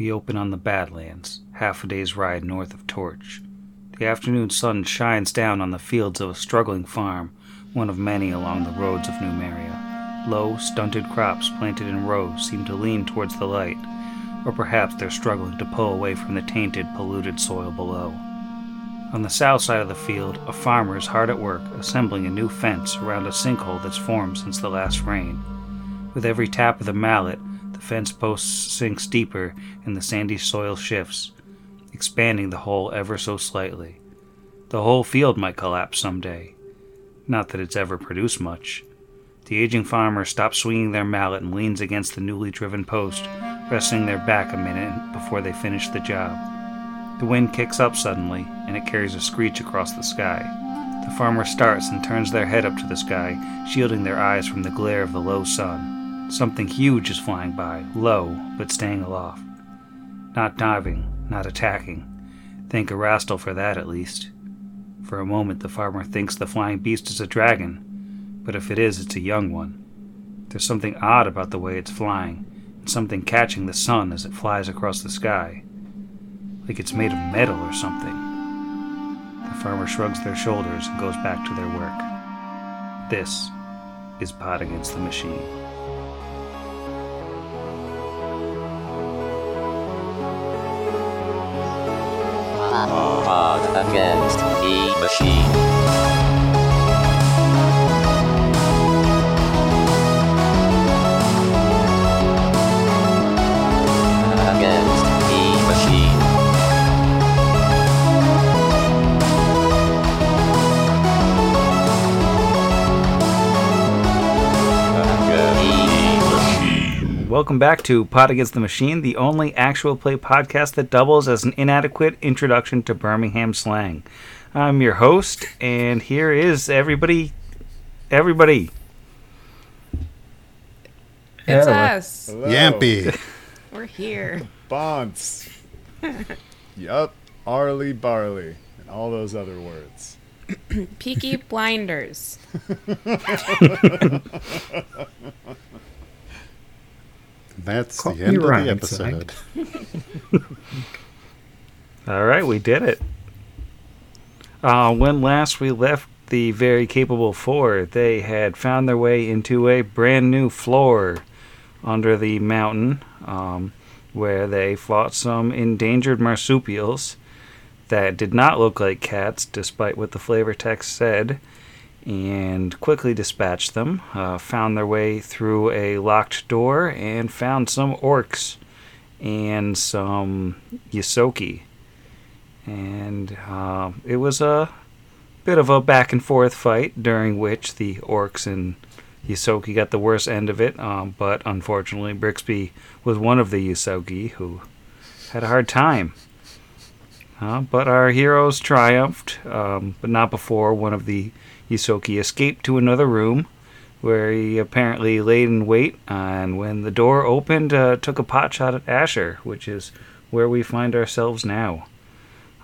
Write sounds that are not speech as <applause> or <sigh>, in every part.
We open on the Badlands, half a day's ride north of Torch. The afternoon sun shines down on the fields of a struggling farm, one of many along the roads of Numeria. Low, stunted crops planted in rows seem to lean towards the light, or perhaps they're struggling to pull away from the tainted, polluted soil below. On the south side of the field, a farmer is hard at work assembling a new fence around a sinkhole that's formed since the last rain. With every tap of the mallet, the fence post sinks deeper and the sandy soil shifts, expanding the hole ever so slightly. The whole field might collapse someday. Not that it's ever produced much. The aging farmer stops swinging their mallet and leans against the newly driven post, resting their back a minute before they finish the job. The wind kicks up suddenly, and it carries a screech across the sky. The farmer starts and turns their head up to the sky, shielding their eyes from the glare of the low sun. Something huge is flying by, low, but staying aloft. Not diving, not attacking. Thank Erastil for that, at least. For a moment, the farmer thinks the flying beast is a dragon, but if it is, it's a young one. There's something odd about the way it's flying, and something catching the sun as it flies across the sky. Like it's made of metal or something. The farmer shrugs their shoulders and goes back to their work. This is Pod Against the Machine. Pod against the machine. Welcome back to Pod Against the Machine, the only actual play podcast that doubles as an inadequate introduction to Birmingham slang. I'm your host, and here is everybody. Everybody. It's Yeah. us. Hello. Yampy. <laughs> We're here. Bonce. <laughs> yup. Arly barley. And all those other words. Peaky <laughs> Blinders. That's Call the end of the episode. <laughs> All right, we did it. Uh, when last we left the very capable four, they had found their way into a brand new floor under the mountain, um, where they fought some endangered marsupials that did not look like cats, despite what the flavor text said, and quickly dispatched them. Uh, found their way through a locked door and found some orcs and some Ysoki and uh, it was a bit of a back and forth fight during which the orcs and Ysoki got the worst end of it. Um, but unfortunately, Brixby was one of the Ysoki who had a hard time. Uh, but our heroes triumphed, um, but not before one of the Ysoki escaped to another room where he apparently laid in wait. And when the door opened, uh, took a pot shot at Asher, which is where we find ourselves now.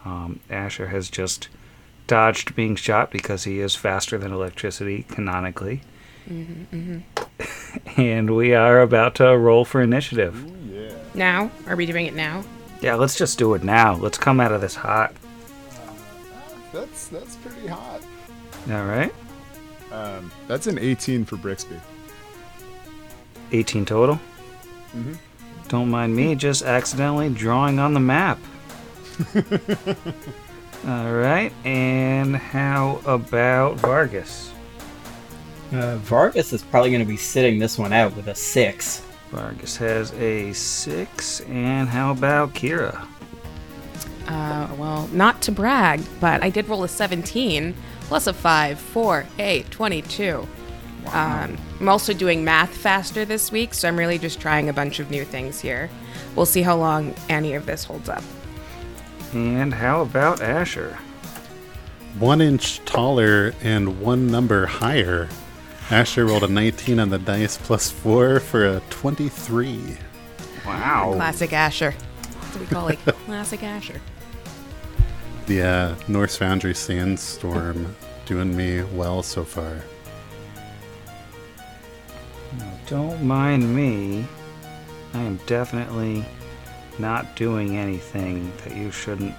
Um, Asher has just dodged being shot because he is faster than electricity, canonically. <laughs> and we are about to roll for initiative. Yeah. Now? Are we doing it now? Yeah, let's just do it now. Let's come out of this hot. That's that's pretty hot. All right. Um, that's an 18 for Brixby. 18 total. Don't mind me just accidentally drawing on the map. <laughs> All right. And how about Vargas? Uh, Vargas is probably going to be sitting this one out with a six. Vargas has a six. And how about Kira? Uh, well, not to brag, but I did roll a 17 plus a 5, 4, 8, 22. Um, I'm also doing math faster this week, so I'm really just trying a bunch of new things here. We'll see how long any of this holds up. And how about Asher? One inch taller and one number higher. Asher rolled a 19 on the dice plus four for a 23. Wow. Classic Asher. That's what we call it. <laughs> Classic Asher. The uh, Norse Foundry Sandstorm doing me well so far. Don't mind me. I am definitely not doing anything that you shouldn't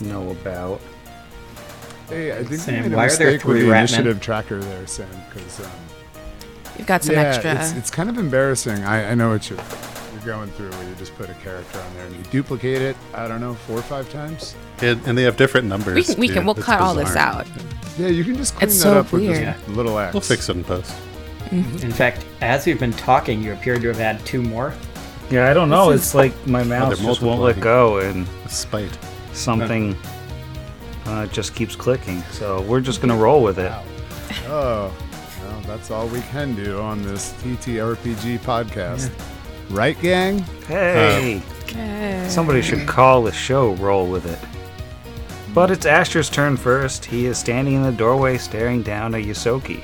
know about. Hey, I think Sam, we made a why are there mistake with three the rat men? initiative tracker there, Sam. Because um, You've got some yeah, extra. it's it's kind of embarrassing. I, I know what you're you're going through, where you just put a character on there and you duplicate it. I don't know, four or five times. And, and they have different numbers. we can, we can we'll It's cut all this out. Yeah, you can just clean It's that so up with weird. this little X. We'll fix it in post. In fact, as we've been talking, you appear to have had two more. Yeah, I don't know. This It's like my mouse they're just won't let go, and Spite. something uh, just keeps clicking. So we're just gonna roll with it. Oh, well, that's all we can do on this TTRPG podcast. Right, gang? Hey, Okay. somebody should call the show "Roll with It." But it's Asher's turn first. He is standing in the doorway, staring down at Ysoki.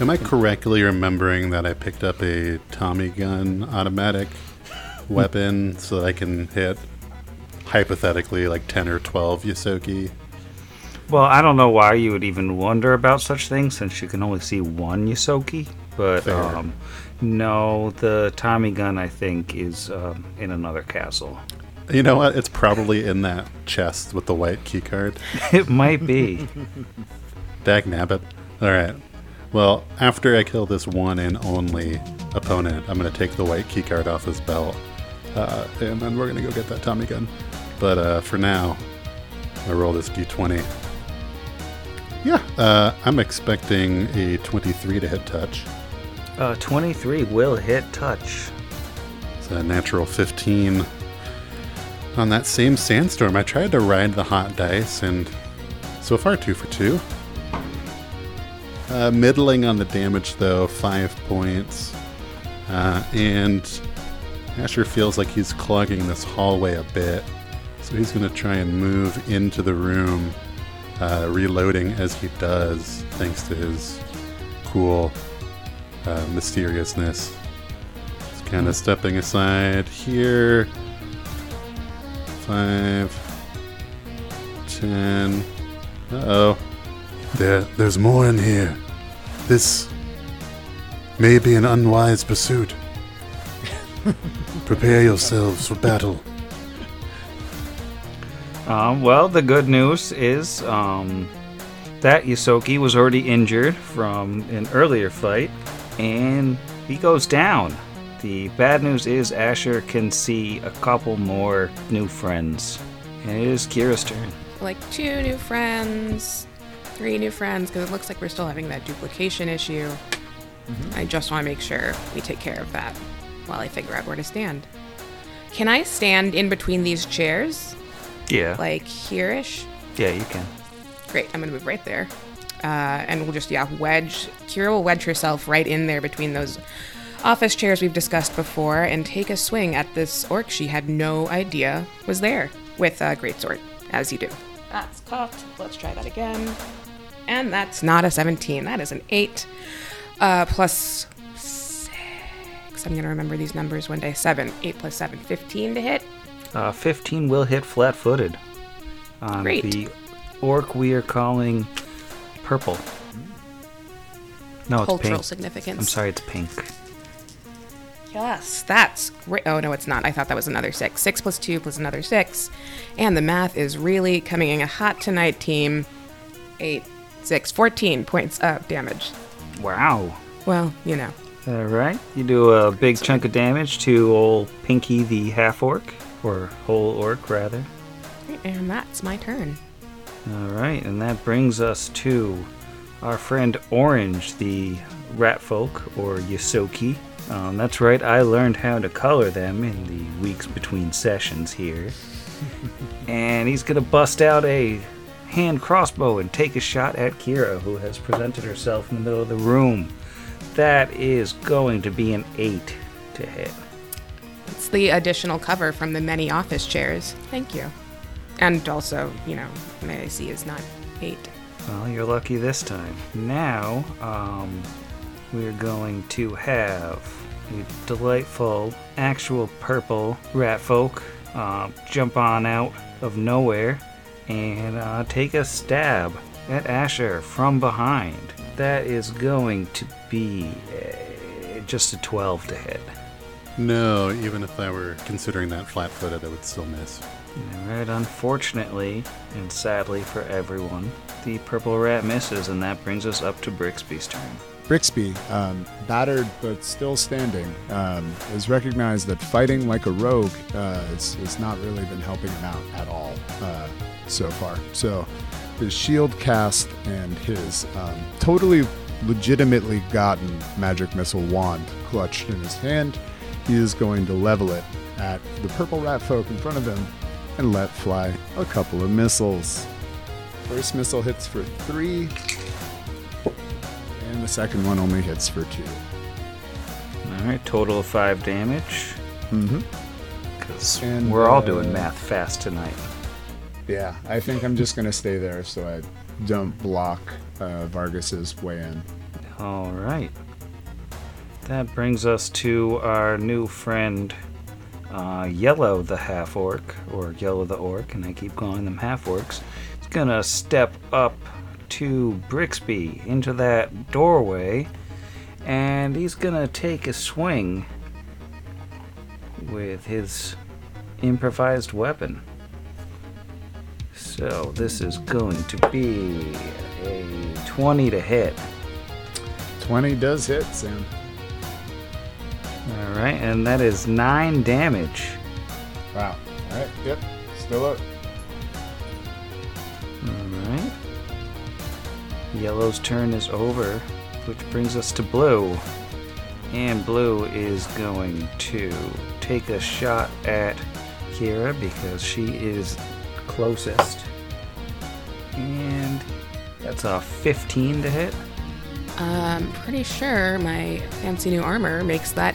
Am I correctly remembering that I picked up a Tommy gun automatic <laughs> weapon so that I can hit hypothetically like 10 or 12 Ysoki? Well, I don't know why you would even wonder about such things since you can only see one Ysoki. But Fair. um, no, the Tommy gun I think is um, in another castle. You know what? It's probably in that chest with the white key card. <laughs> It might be. Dag nabbit. Alright. Well, after I kill this one and only opponent, I'm going to take the white key card off his belt. Uh, and then we're going to go get that Tommy gun. But uh, for now, I roll this d20. Yeah, uh, I'm expecting a 23 to hit touch. Uh, 23 will hit touch. It's a natural 15. On that same sandstorm, I tried to ride the hot dice, and so far, two for two. Uh, middling on the damage, though, five points. Uh, and Asher feels like he's clogging this hallway a bit, so he's going to try and move into the room, uh, reloading as he does, thanks to his cool uh, mysteriousness. Just kind of stepping aside here. Five, ten. Uh oh. There, there's more in here. This may be an unwise pursuit. <laughs> Prepare yourselves for battle. Um, well, the good news is um, that Ysoki was already injured from an earlier fight, and he goes down. The bad news is Asher can see a couple more new friends, and it is Kira's turn. like two new friends, three new friends, because it looks like we're still having that duplication issue. Mm-hmm. I just want to make sure we take care of that while I figure out where to stand. Can I stand in between these chairs, Yeah, like here-ish? yeah, you can. Great, I'm gonna move right there, uh, and we'll just yeah wedge. Kira will wedge herself right in there between those office chairs we've discussed before, and take a swing at this orc she had no idea was there with a great greatsword, as you do. That's cocked. Let's try that again, and that's not a 17. That is an eight, uh, plus six. I'm gonna remember these numbers one day. Seven, eight plus seven, 15 to hit. Uh, 15 will hit flat footed on Great. the orc we are calling purple. No, it's Cultural pink. significance. I'm sorry, it's pink. Yes, that's great. Oh, no, it's not. I thought that was another six. Six plus two plus another six. And the math is really coming in hot tonight, team. Eight, six, 14 points of damage. Wow. Well, you know. All right, you do a big chunk of damage to old Pinky the half orc, or whole orc rather. And that's my turn. All right, and that brings us to our friend Orange, the rat folk, or Ysoki. Um, that's right, I learned how to color them in the weeks between sessions here. <laughs> and he's gonna bust out a hand crossbow and take a shot at Kira, who has presented herself in the middle of the room. That is going to be an 8 to hit. It's the additional cover from the many office chairs. Thank you. And also, you know, my AC is not eight. Well, you're lucky this time. Now, um, we're going to have a delightful, actual purple rat folk uh, jump on out of nowhere and uh, take a stab at Asher from behind. That is going to be uh, just a 12 to hit. No, even if I were considering that flat footed, I would still miss. Alright, unfortunately, and sadly for everyone, the purple rat misses, and that brings us up to Brixby's turn. Brixby, um, battered but still standing, um, has recognized that fighting like a rogue uh, has, has not really been helping him out at all uh, so far. So his shield cast and his um, totally legitimately gotten magic missile wand clutched in his hand, he is going to level it at the purple rat folk in front of him and let fly a couple of missiles. First missile hits for three, and the second one only hits for two. Alright, total of five damage. Mm-hmm. Because we're all uh, doing math fast tonight. Yeah, I think I'm just gonna stay there so I don't block uh, Vargas's way in. Alright. That brings us to our new friend, uh, Yellow the Half Orc, or Yellow the Orc, and I keep calling them half orcs. He's gonna step up to Brixby into that doorway, and he's gonna take a swing with his improvised weapon. So this is going to be a 20 to hit. Twenty does hit, Sam. All right, and that is nine damage. Wow. All right. Yep. Still up. All right. Yellow's turn is over, which brings us to Blue. And Blue is going to take a shot at Kira because she is closest. And that's a 15 to hit. I'm pretty sure my fancy new armor makes that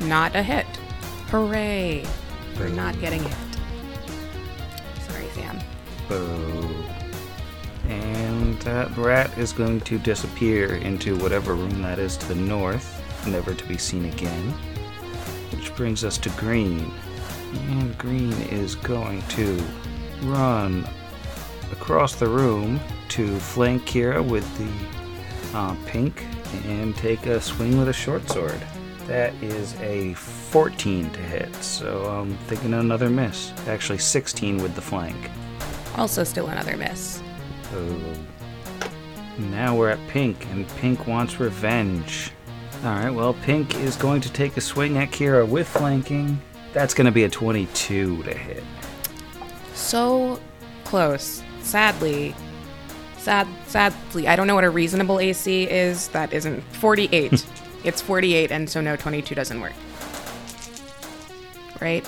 not a hit. Hooray for not getting hit. Sorry, Sam. Boo. And that rat is going to disappear into whatever room that is to the north, never to be seen again. Which brings us to Green. And Green is going to run across the room to flank Kira with the uh, pink and take a swing with a short sword. That is a 14 to hit, so I'm thinking another miss. Actually, 16 with the flank. Also, still another miss. Oh. Now we're at Pink, and Pink wants revenge. Alright, well, Pink is going to take a swing at Kira with flanking. That's going to be a 22 to hit. So close. Sadly. Sad, sadly, I don't know what a reasonable AC is. That isn't 48. <laughs> it's 48, and so no, 22 doesn't work. Right?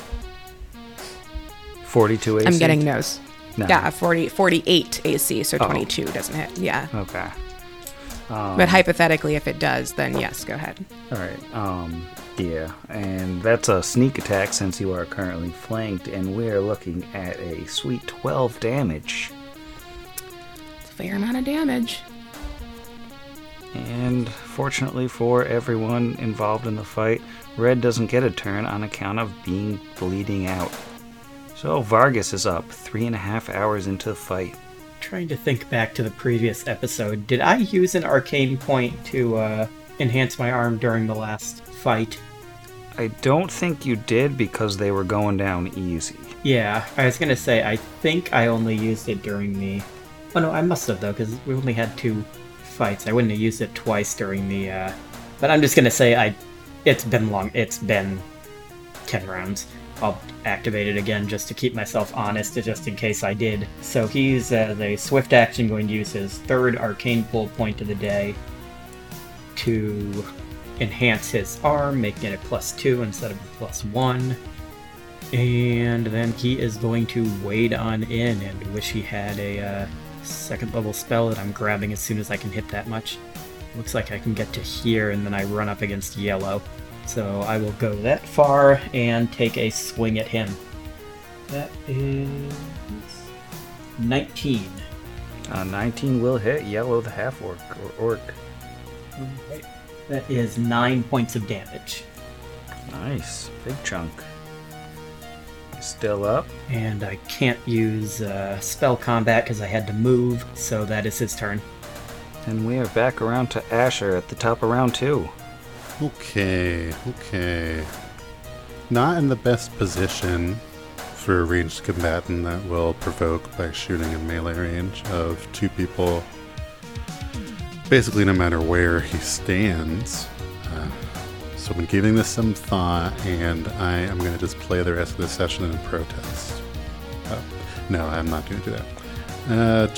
42 AC? I'm getting no's. No. Yeah, 40, 48 AC, so Oh. 22 doesn't hit. Yeah. Okay. but hypothetically, if it does, then yes, go ahead. Alright, um, yeah. And that's a sneak attack since you are currently flanked, and we're looking at a sweet 12 damage. It's a fair amount of damage. And fortunately for everyone involved in the fight, Red doesn't get a turn on account of being bleeding out. So Vargas is up three and a half hours into the fight. Trying to think back to the previous episode, did I use an arcane point to uh, enhance my arm during the last fight? I don't think you did because they were going down easy. Yeah, I was gonna say I think I only used it during the. Oh no, I must have though, because we only had two fights. I wouldn't have used it twice during the. Uh... But I'm just gonna say I. It's been long. It's been ten rounds. I'll activate it again just to keep myself honest, just in case I did. So he's as a swift action going to use his third arcane pull point of the day to enhance his arm, making it a plus two instead of a plus one. And then he is going to wade on in and wish he had a uh, second level spell that I'm grabbing as soon as I can hit that much. Looks like I can get to here and then I run up against yellow. So I will go that far and take a swing at him. That is 19. Uh, 19 will hit Yellow the half orc or orc. That is 9 points of damage. Nice, big chunk. He's still up. And I can't use uh, spell combat because I had to move, so that is his turn. And we are back around to Asher at the top of round two. Okay, okay. not in the best position for a ranged combatant that will provoke by shooting in melee range of two people. Basically, no matter where he stands. Uh, so I've been giving this some thought, and I am going to just play the rest of the session in protest. Oh, no, I'm not going to do that. Uh.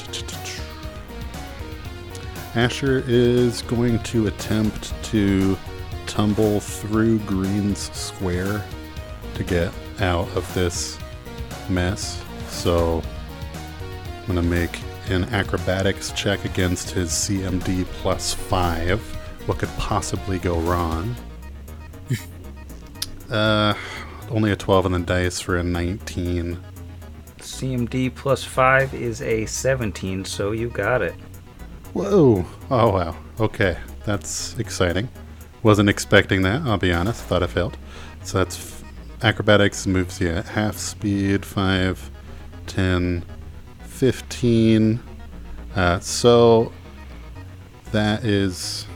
Asher is going to attempt to tumble through Green's square to get out of this mess. So I'm going to make an acrobatics check against his CMD plus five. What could possibly go wrong? Uh, only a 12 on the dice for a 19. CMD plus 5 is a 17, so you got it. Whoa! Oh wow. Okay, that's exciting. Wasn't expecting that. I'll be honest. Thought I failed. So that's f- acrobatics moves you at half speed. 5, 10, 15. Uh, so that is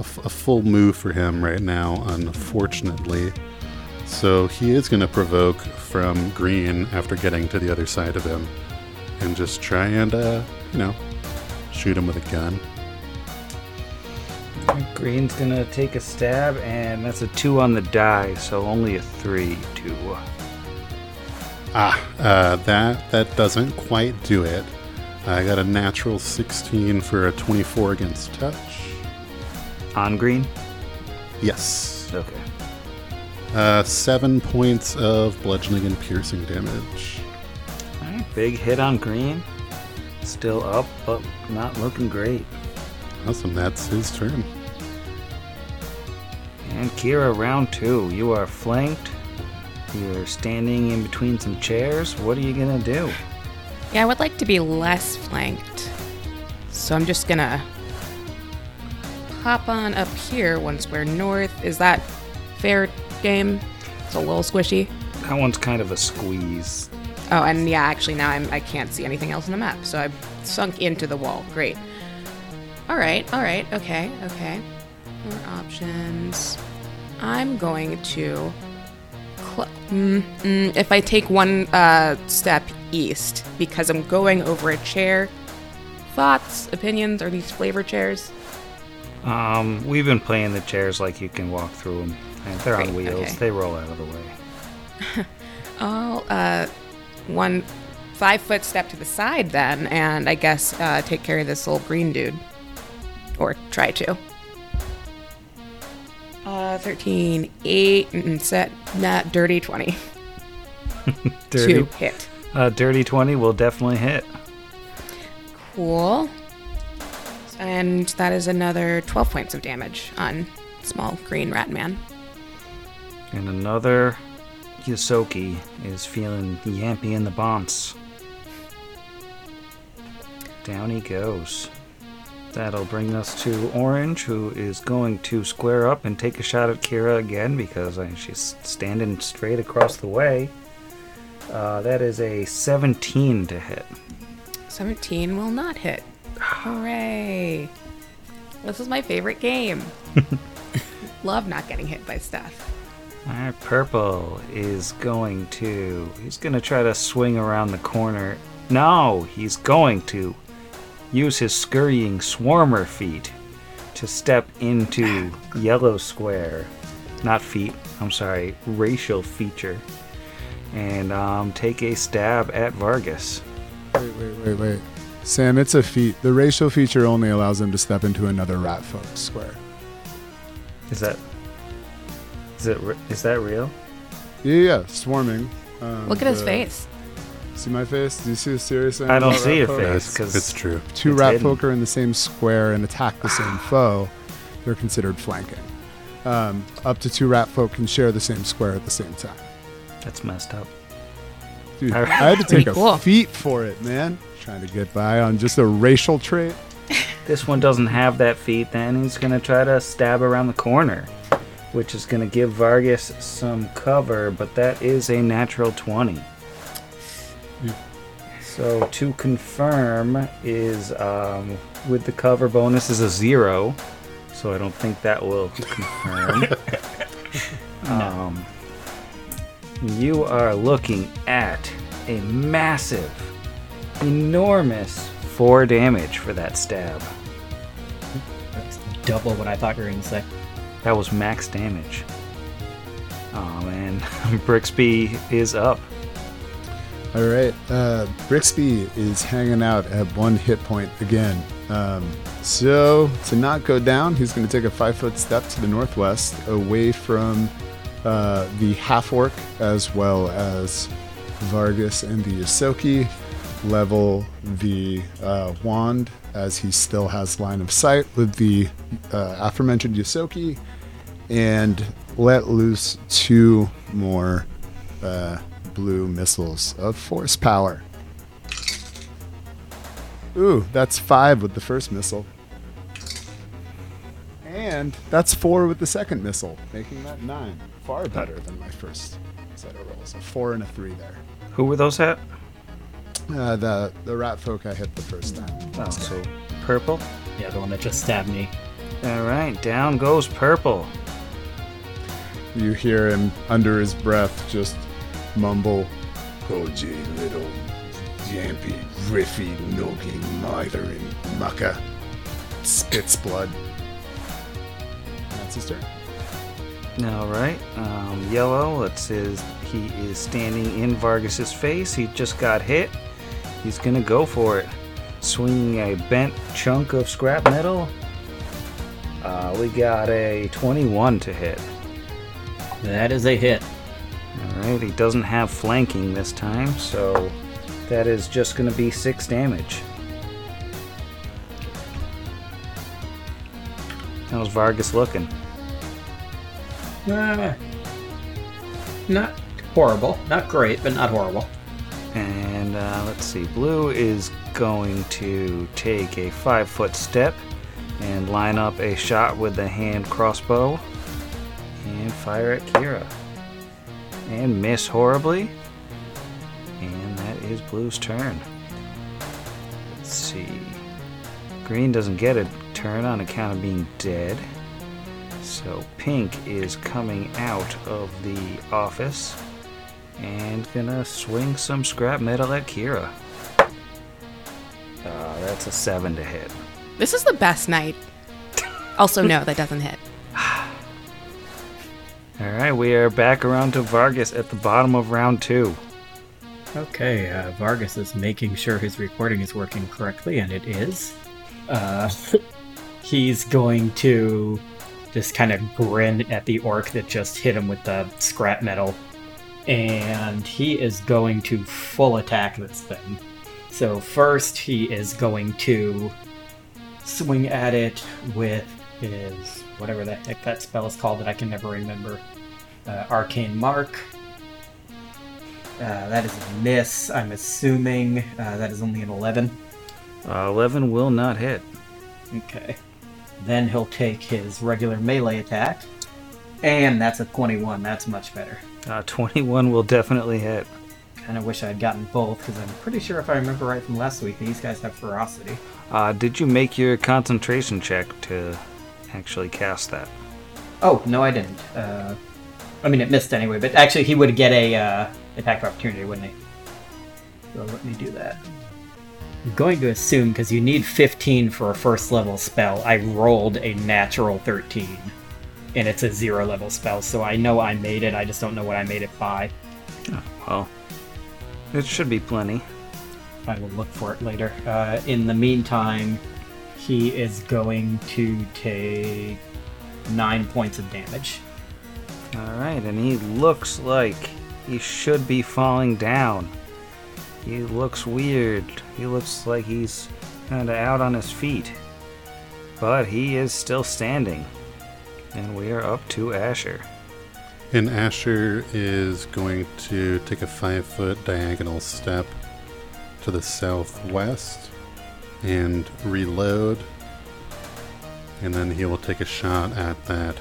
a, f- a full move for him right now. Unfortunately. So he is going to provoke from green after getting to the other side of him, and just try and uh, you know shoot him with a gun. Green's gonna take a stab, and that's a 2 on the die, so only a three, two. Ah, uh, that that doesn't quite do it. I got a natural 16 for a 24 against touch. On green? Yes. Okay. Uh, seven points of bludgeoning and piercing damage. Alright, big hit on green. Still up, but not looking great. Awesome. That's his turn. And Kira, round two. You are flanked. You're standing in between some chairs. What are you gonna do? Yeah, I would like to be less flanked. So I'm just gonna hop on up here one square north. Is that fair game? It's a little squishy. That one's kind of a squeeze. Oh, and yeah, actually now I'm I can't see anything else on the map, so I've sunk into the wall. Great. All right, all right, okay, okay. More options. I'm going to. Cl- mm, mm, if I take one uh, step east, because I'm going over a chair. Thoughts, opinions? Are these flavor chairs? Um, we've been playing the chairs like you can walk through them. And they're on wheels. okay. They roll out of the way. <laughs> I'll uh, one five foot step to the side then, and I guess uh, take care of this little green dude, or try to. Uh, 13, 8, and set, not dirty 20 <laughs> Dirty, to hit. uh, dirty 20 will definitely hit. Cool. And that is another 12 points of damage on small green rat man. And another Ysoki is feeling yampy in the bonce. Down he goes. That'll bring us to Orange, who is going to square up and take a shot at Kira again because uh, she's standing straight across the way. Uh, that is a 17 to hit. 17 will not hit. Hooray! This is my favorite game. <laughs> Love not getting hit by stuff. Alright, Purple is going to. He's going to try to swing around the corner. No, he's going to use his scurrying swarmer feet to step into <sighs> Yellow Square. Not feet, I'm sorry, racial feature. And um, take a stab at Vargas. Wait, wait, wait, wait. Sam, it's a feat. The racial feature only allows him to step into another rat folk square. Is that. Is, it, re- is that real? Yeah, yeah, swarming. Um, Look at his face. See my face? Do you see the serious I don't see rat your folk? face because it's true. Two It's rat hidden. folk are in the same square and attack the same <sighs> foe. They're considered flanking. Um, up to two rat folk can share the same square at the same time. that's messed up. Dude, I had to <laughs> take Pretty a cool. feat for it, man. Trying to get by on just a racial trait. This one doesn't have that feat, then he's going to try to stab around the corner, which is going to give Vargas some cover, but that is a natural 20. So to confirm is um, with the cover bonus is a zero, so I don't think that will confirm. <laughs> um, You are looking at a massive, enormous four damage for that stab. That's double what I thought you were going to say. That was max damage. Oh man, <laughs> Brixby is up. All right. Uh, Brixby is hanging out at one hit point again. Um, so, to not go down, he's going to take a five foot step to the northwest away from uh, the half orc as well as Vargas and the Ysoki. Level the uh, wand as he still has line of sight with the uh, aforementioned Ysoki and let loose two more uh, blue missiles of force power. Ooh, that's five with the first missile. And that's four with the second missile, making that nine. Far better than my first set of rolls. A four and a three there. Who were those at? Uh, the the rat folk I hit the first time. Oh, so purple. Yeah, the one that just stabbed me. All right, down goes purple. You hear him under his breath just mumble, Koji little Yampy Riffy Nogi mithering and Mucka. Spits blood. That's his turn. All right, um, yellow. It says he is standing in Vargas's face. He just got hit. He's gonna go for it, swinging a bent chunk of scrap metal. Uh, we got a 21 to hit. That is a hit. All right, he doesn't have flanking this time, so that is just gonna be six damage. How's Vargas looking? Uh, not horrible. Not great, but not horrible. And uh, let's see, Blue is going to take a five foot step and line up a shot with the hand crossbow and fire at Kira. And miss horribly. And that is Blue's turn. Let's see. Green doesn't get a turn on account of being dead. So Pink is coming out of the office and gonna swing some scrap metal at Kira. Uh, that's a seven to hit. This is the best night. Also, no, that doesn't hit. <sighs> All right, we are back around to Vargas at the bottom of round two. Okay, uh, Vargas is making sure his recording is working correctly, and it is. Uh, <laughs> he's going to just kind of grin at the orc that just hit him with the scrap metal, and he is going to full attack this thing. So, first, he is going to swing at it with his whatever the heck that spell is called that I can never remember. Uh, Arcane Mark. Uh, that is a miss. I'm assuming uh, that is only an 11. Uh, 11 will not hit. Okay. Then he'll take his regular melee attack. And that's a 21. That's much better. Uh, 21 will definitely hit. Kind of wish I'd gotten both, because I'm pretty sure if I remember right from last week, these guys have ferocity. Uh, did you make your concentration check to actually cast that? Oh, no, I didn't. Uh, I mean, it missed anyway, but actually, he would get a uh, attack opportunity, wouldn't he? So let me do that. I'm going to assume, because you need 15 for a first level spell, I rolled a natural 13. And it's a zero level spell, so I know I made it, I just don't know what I made it by. Oh, well, it should be plenty. I will look for it later. Uh, in the meantime, he is going to take nine points of damage. All right, and he looks like he should be falling down. He looks weird. He looks like he's kind of out on his feet. But he is still standing. And we are up to Asher. And Asher is going to take a five foot diagonal step to the southwest and reload. And then he will take a shot at that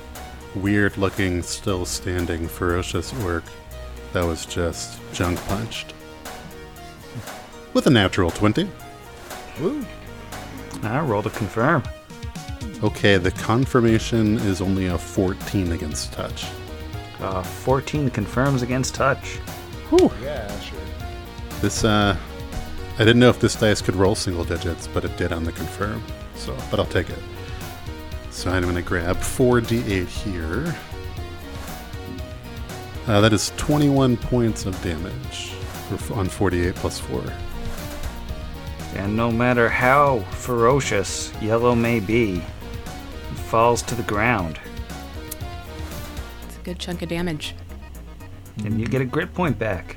weird looking, still standing, ferocious orc that was just junk punched. With a natural 20. Woo. I roll to confirm. Okay, the confirmation is only a 14 against touch. Uh, 14 confirms against touch. Yeah, sure. This, uh, I didn't know if this dice could roll single digits, but it did on the confirm. So, but I'll take it. So I'm going to grab 4d8 here. Uh, that is 21 points of damage on 48 plus 4. And no matter how ferocious Yellow may be, it falls to the ground. It's a good chunk of damage. And you get a grit point back.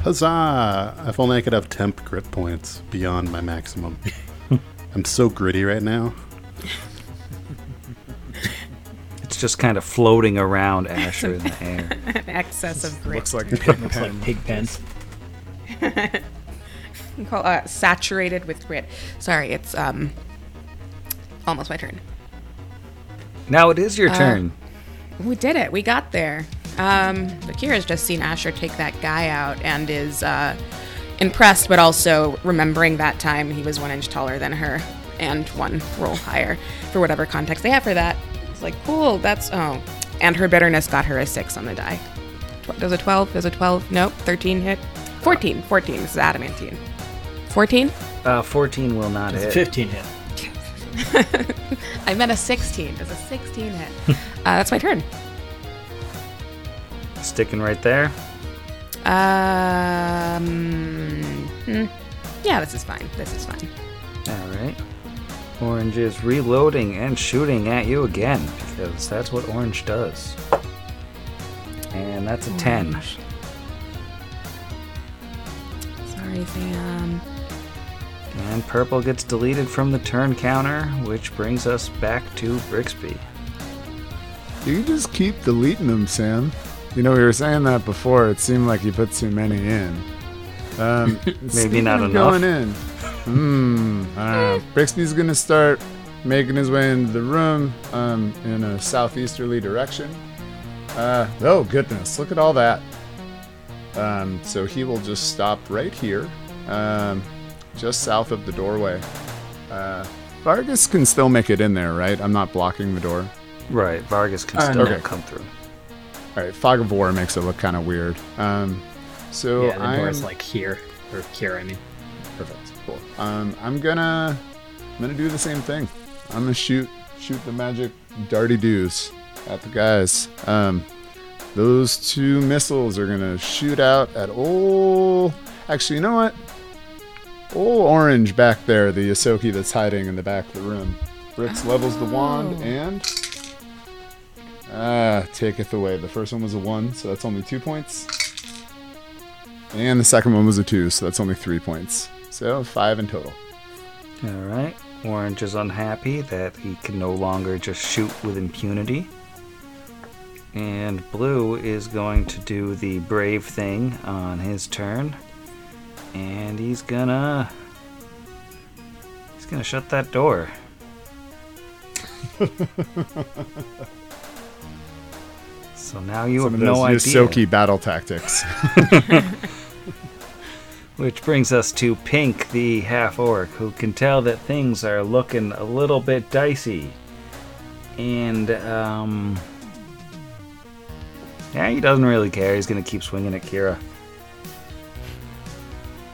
Huzzah! If only I could have temp grit points beyond my maximum. <laughs> I'm so gritty right now. It's just kind of floating around Asher in the <laughs> air. An excess of grit. <laughs> Looks like pig Looks like pig Call- uh, saturated with grit. Sorry, it's um almost my turn. Now it is your turn. We did it. We got there. Um, Akira's just seen Asher take that guy out and is uh, impressed, but also remembering that time he was one inch taller than her and one roll higher for whatever context they have for that. It's like, cool, that's, oh. And her bitterness got her a six on the die. Does a 12? Does a 12? Nope. 13 hit? 14. 14. This is adamantine. 14? Uh, 14 will not hit. 15 hit. <laughs> I meant a 16. Does a 16 hit? uh, that's my turn. Sticking right there. Um, hmm. yeah, this is fine. This is fine. All right. Orange is reloading and shooting at you again because that's what Orange does. And that's a 10. Sorry, Sam. And purple gets deleted from the turn counter, which brings us back to Brixby. You just keep deleting them, Sam. You know, we were saying that before. It seemed like you put too many in. Um, <laughs> speaking not enough. Going in. Hmm. I. Brixby's gonna start making his way into the room um, in a southeasterly direction. Uh, oh goodness! Look at all that. Um, so he will just stop right here, um, just south of the doorway. Uh, Vargas can still make it in there, right? I'm not blocking the door. Right, Vargas can Uh, still no. come through. All right, fog of war makes it look kind of weird. Um, so yeah, the I'm door's like here. Or here, I mean. perfect, cool. Um, I'm gonna, I'm gonna do the same thing. I'm gonna shoot, shoot the magic darty doos at the guys. Um, those two missiles are gonna shoot out at all. Actually, you know what? Old orange back there, the Ysoki that's hiding in the back of the room. Brix levels the wand Oh. and Ah, taketh away. The first one was a one, so that's only two points. And the second one was a two, so that's only three points. So five in total. All right. Orange is unhappy that he can no longer just shoot with impunity. And Blue is going to do the brave thing on his turn. And he's gonna. He's gonna shut that door. <laughs> so now you Some have no idea. Ysoki battle tactics. <laughs> <laughs> Which brings us to Pink, the half orc, who can tell that things are looking a little bit dicey. And, um. Yeah, he doesn't really care. He's to keep swinging at Kira.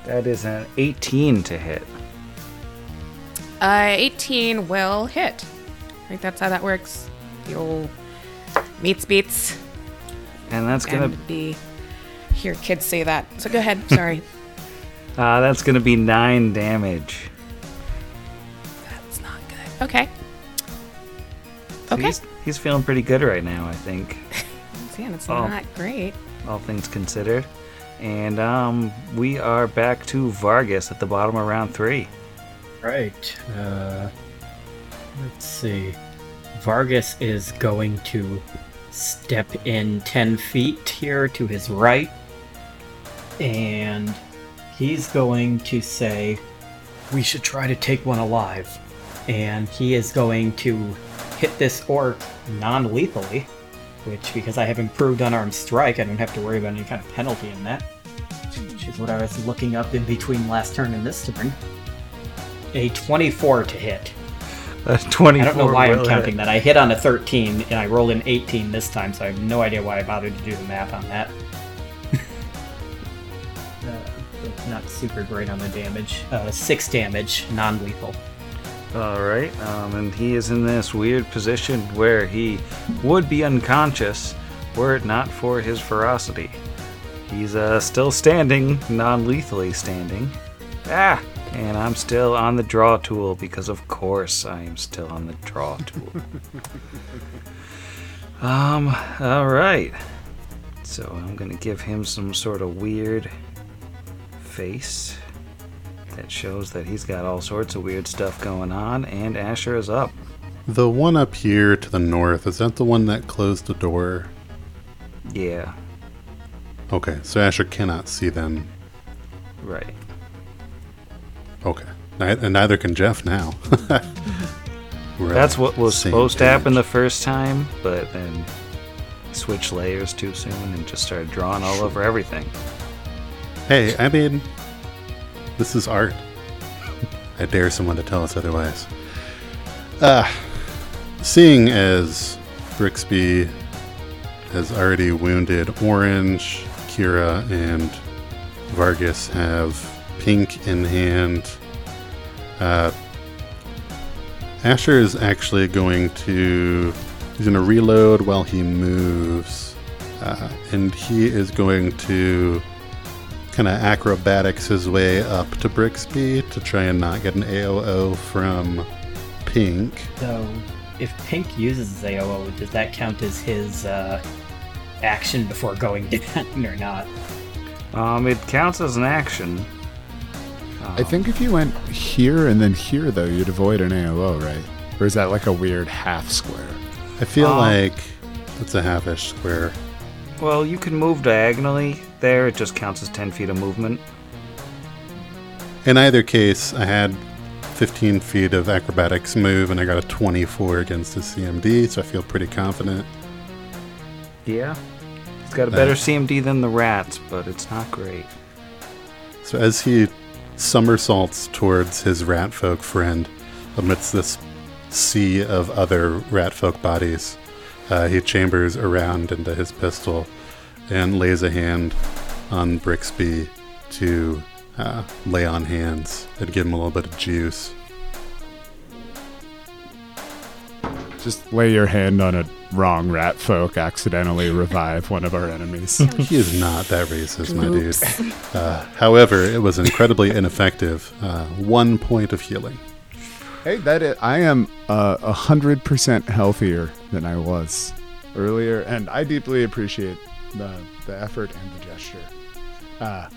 That is an 18 to hit. Uh, 18 will hit. I think that's how that works. The old meets beats And that's going to and be. Hear kids say that. So go ahead. <laughs> Sorry. uh, that's going to be 9 damage. that's not good. Okay. So Okay. He's, he's feeling pretty good right now, I think. <laughs> Yeah, it's not great. all things considered. And um, we are back to Vargas at the bottom of round three. Right. Uh, let's see. Vargas is going to step in 10 feet here to his right. And he's going to say, We should try to take one alive. And he is going to hit this orc non lethally. Which, because I have improved unarmed strike, I don't have to worry about any kind of penalty in that. Which is what I was looking up in between last turn and this turn. A 24 to hit. A 24 I don't know why I'm counting hit. that. I hit on a 13 and I rolled an 18 this time, so I have no idea why I bothered to do the math on that. <laughs> uh, not super great on the damage. Uh, six damage, non-lethal. All right, um, and he is in this weird position where he would be unconscious were it not for his ferocity. He's uh, still standing, non-lethally standing. Ah, and I'm still on the draw tool because, of course, I am still on the draw tool. <laughs> um, all right. So I'm gonna give him some sort of weird face that shows that he's got all sorts of weird stuff going on, and Asher is up. The one up here to the north, is that the one that closed the door? Yeah, Okay, so Asher cannot see them. right. Okay. And neither can Jeff now. <laughs> That's at what was supposed to happen the first time, but then switched layers too soon and just started drawing all over everything. Hey, I mean, this is art. <laughs> I dare someone to tell us otherwise. Uh, seeing as Brixby has already wounded Orange, Kira, and Vargas have pink in hand, uh, Asher is actually going to. He's going to reload while he moves. Uh, and he is going to kind of acrobatics his way up to Brixby to try and not get an AOO from Pink. So, if Pink uses his AOO, does that count as his uh, action before going <laughs> down or not? Um, it counts as an action. I think if you went here and then here, though, you'd avoid an AOO, right? Or is that like a weird half square? I feel Um, like it's a half-ish square. Well, you can move diagonally there. It just counts as 10 feet of movement. In either case, I had 15 feet of acrobatics move and I got a 24 against the CMD, so I feel pretty confident. Yeah. It's got a better Nice. CMD than the rats, but it's not great. So as he somersaults towards his rat folk friend amidst this sea of other rat folk bodies, uh, he chambers around into his pistol and lays a hand on Brixby to uh, lay on hands and give him a little bit of juice. Just lay your hand on a wrong rat folk, accidentally revive one of our enemies. He is not that racist, my dude. Uh, however, it was incredibly ineffective. Uh, one point of healing. hey, that is, I am uh, a hundred percent healthier than I was earlier, and I deeply appreciate the the effort and the gesture. Uh,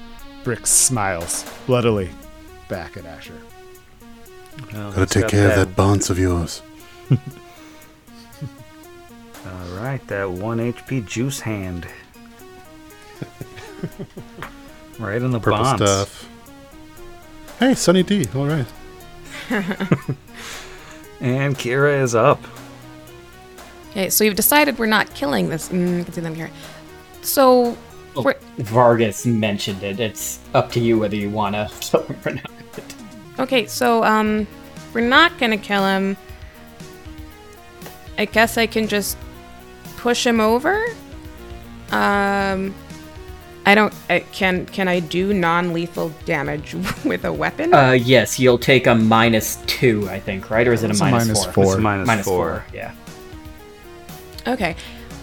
Brix smiles bloodily back at Asher. Well, Gotta take got care of that bonce of yours. <laughs> All right, that one HP juice hand. <laughs> right in the Purple bonce. stuff. Hey, Sunny D. All right. <laughs> And Kira is up. Okay, so you've decided we're not killing this. Mm, you can see them here. So, we're, Vargas mentioned it. It's up to you whether you want <laughs> to kill him or not. okay, so um, we're not gonna kill him. I guess I can just push him over. Um, I don't. I, can can I do non-lethal damage <laughs> with a weapon? Uh, yes, you'll take a minus two, I think, right? Or is it a It's a minus, minus four? four. It's minus Minus four. four. Yeah. Okay.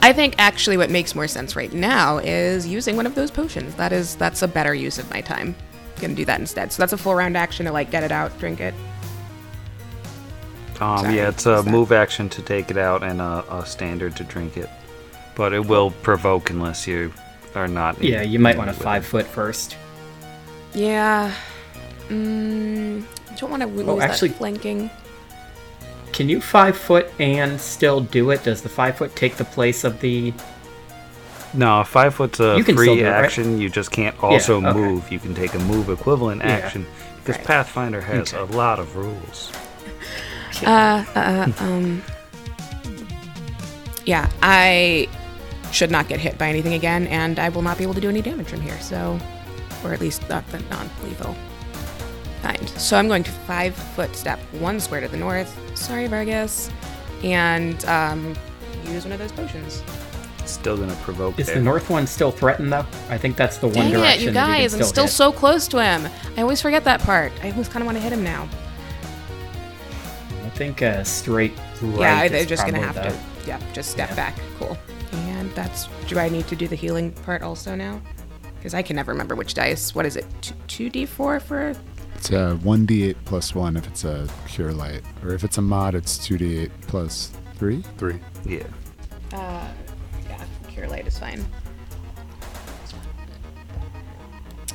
I think actually what makes more sense right now is using one of those potions. That is that's a better use of my time. Gonna do that instead. So that's a full round action to like get it out, drink it. Um, Sorry, yeah, it's a what's that? move action to take it out and a, a standard to drink it. But it will provoke unless you are not. Yeah, you might want to with it. five foot first. Yeah. Mm, I don't want to lose Oh, actually- that flanking. Can you five foot and still do it? Does the five foot take the place of the? No, five foot's a You can still free do it, right? action. You just can't also okay. move. You can take a move equivalent Yeah. action because Right. Pathfinder has Okay. a lot of rules. Uh, uh, um. Yeah, I should not get hit by anything again, and I will not be able to do any damage from here. So, or at least not the non-lethal. Kind. So I'm going to five foot step one square to the north. Sorry, Vargas. And um, use one of those potions. Still gonna provoke Is there. the north one still threatened though? I think that's the one Dang direction. it, you guys! can I'm still hit. so close to him. I always forget that part. I always kind of want to hit him now. I think uh, straight right. yeah, is they're just gonna have probably to. Yeah, just step Yeah. back. Cool. And that's. Do I need to do the healing part also now? Because I can never remember which dice. What is it? Two D four for? It's a 1d8 plus 1 if it's a cure light. Or if it's a mod, it's 2d8 plus 3. Three. yeah. Uh, yeah, cure light is fine.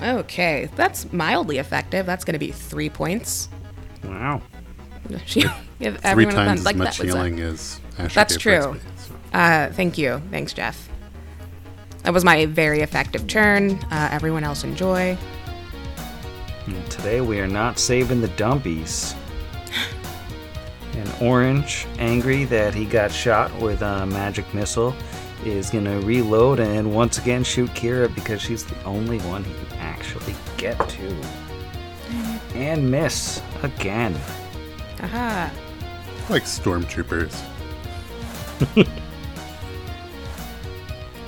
Okay, that's mildly effective. That's going to be three points. Wow. <laughs> She Three everyone a times fun- as like much that was a- healing as Asher That's true. Brixby, so. Uh, thank you. Thanks, Jeff. That was my very effective turn. Uh, everyone else enjoy. And today we are not saving the dumpies. And Orange, angry that he got shot with a magic missile, is gonna reload and once again shoot Kira because she's the only one he can actually get to. And miss again. Aha. Like stormtroopers. <laughs>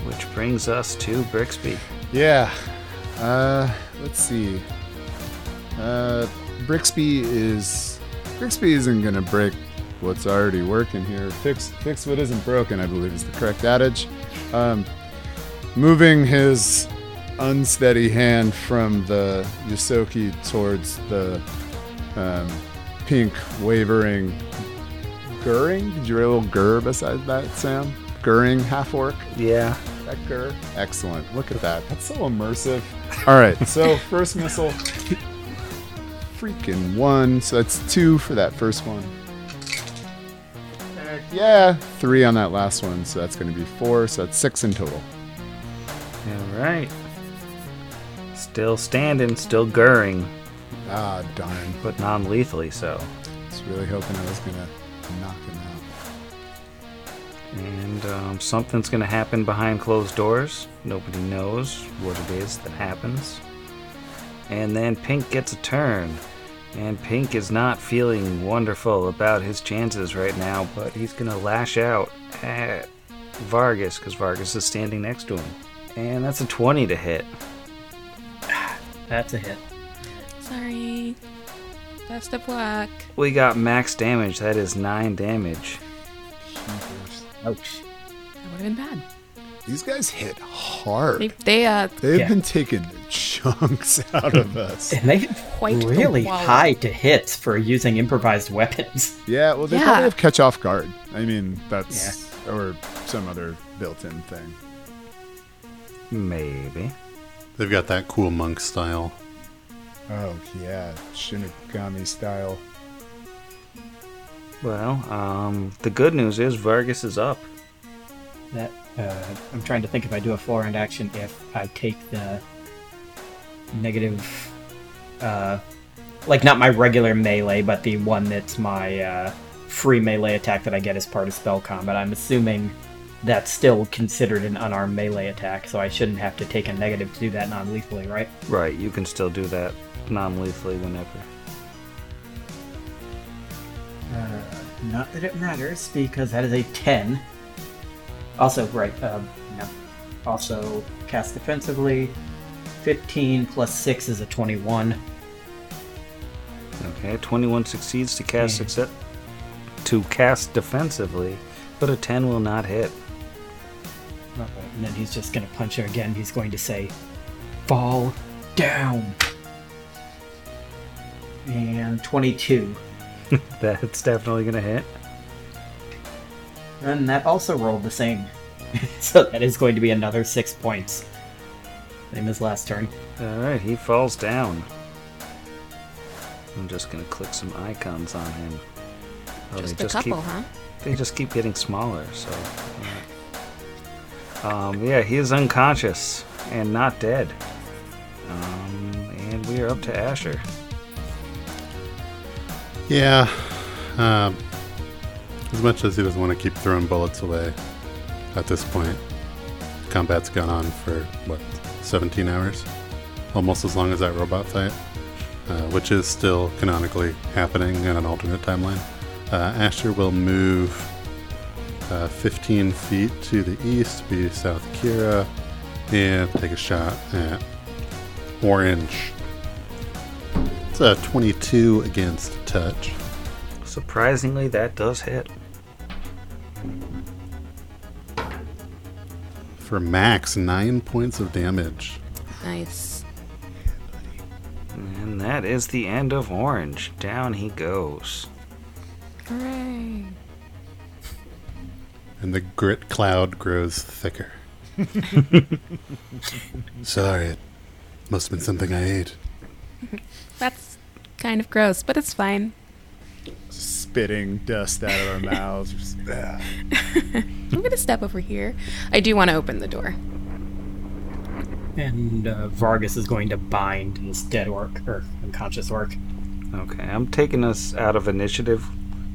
Which brings us to Brixby. Yeah. Uh, let's see. Uh, Brixby is Brixby isn't gonna break what's already working here. Fix fix what isn't broken. I believe is the correct adage. Um, moving his unsteady hand from the Ysoki towards the um, pink wavering Gurring. Did you write a little Gur beside that, Sam? Gurring half orc. Yeah. That Gur. Excellent. Look at that. That's so immersive. <laughs> All right. So first missile. Freaking one. So that's two for that first one. Heck Yeah, three on that last one. So that's going to be four. So that's six in total. Alright. Still standing, still gurring, Ah, darn. but non lethally so. I was really hoping I was going to knock him out. And um, something's going to happen behind closed doors. Nobody knows what it is that happens. And then Pink gets a turn. And Pink is not feeling wonderful about his chances right now, but he's going to lash out at Vargas because Vargas is standing next to him. And that's a 20 to hit. <sighs> That's a hit. Sorry. Best of luck. We got max damage. That is 9 damage. Ouch. That would have been bad. These guys hit hard. They, they uh, They've Yeah. been taking chunks <laughs> out of us. And they Quite the really wallop. high to hits for using improvised <laughs> weapons. Yeah, well, they Yeah. probably have catch off guard. I mean, that's or some other built-in thing. Maybe. They've got that cool monk style. Oh yeah, Shinigami style. Well, um, the good news is Vargas is up. That uh, I'm trying to think if I do a forehand action if I take the negative, uh, like not my regular melee, but the one that's my uh, free melee attack that I get as part of spell combat. I'm assuming that's still considered an unarmed melee attack, so I shouldn't have to take a negative to do that non-lethally, right? Right, you can still do that non lethally whenever. Uh, not that it matters because that is a 10. Also, right, um, no. Also, cast defensively. 15 plus 6 is a 21. Okay, 21 succeeds to cast Yeah. except to cast defensively, but a 10 will not hit. Alright, and then he's just going to punch her again. He's going to say, Fall down. And 22. <laughs> That's definitely gonna hit. And that also rolled the same. <laughs> so that is going to be another 6 points. Same as last turn. Alright, he falls down. I'm just gonna click some icons on him. Oh, just they a couple, keep, huh? They just keep getting smaller, so. alright. Um, yeah, he is unconscious and not dead. Um, and we are up to Asher. Yeah. Um, as much as he doesn't want to keep throwing bullets away at this point, combat's gone on for, what, 17 hours? Almost as long as that robot fight. uh, which is still canonically happening in an alternate timeline. Uh, Asher will move uh, 15 feet to the east, be South Kira, and take a shot at Orange. It's a 22 against touch. Surprisingly, that does hit. For max, 9 points of damage. Nice. And that is the end of Orange. Down he goes. Hooray. and the grit cloud grows thicker. <laughs> Sorry, it must have been something I ate. That's kind of gross, but it's fine. Spitting dust out of our mouths. <laughs> I'm gonna step over here. I do want to open the door. And uh, Vargas is going to bind this dead orc or unconscious orc. Okay, I'm taking us out of initiative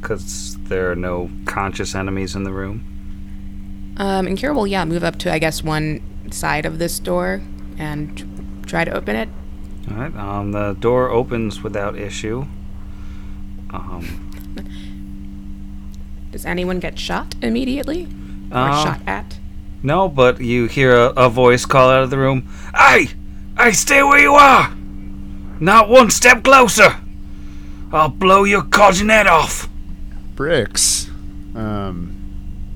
because there are no conscious enemies in the room. Um, and Kira will, yeah, move up to, I guess, one side of this door and try to open it. All right, um, the door opens without issue. Um, Does anyone get shot immediately? Or Um, shot at? no, but you hear a, a voice call out of the room. Hey! Hey, stay where you are! Not one step closer! I'll blow your codging head off! Bricks, um,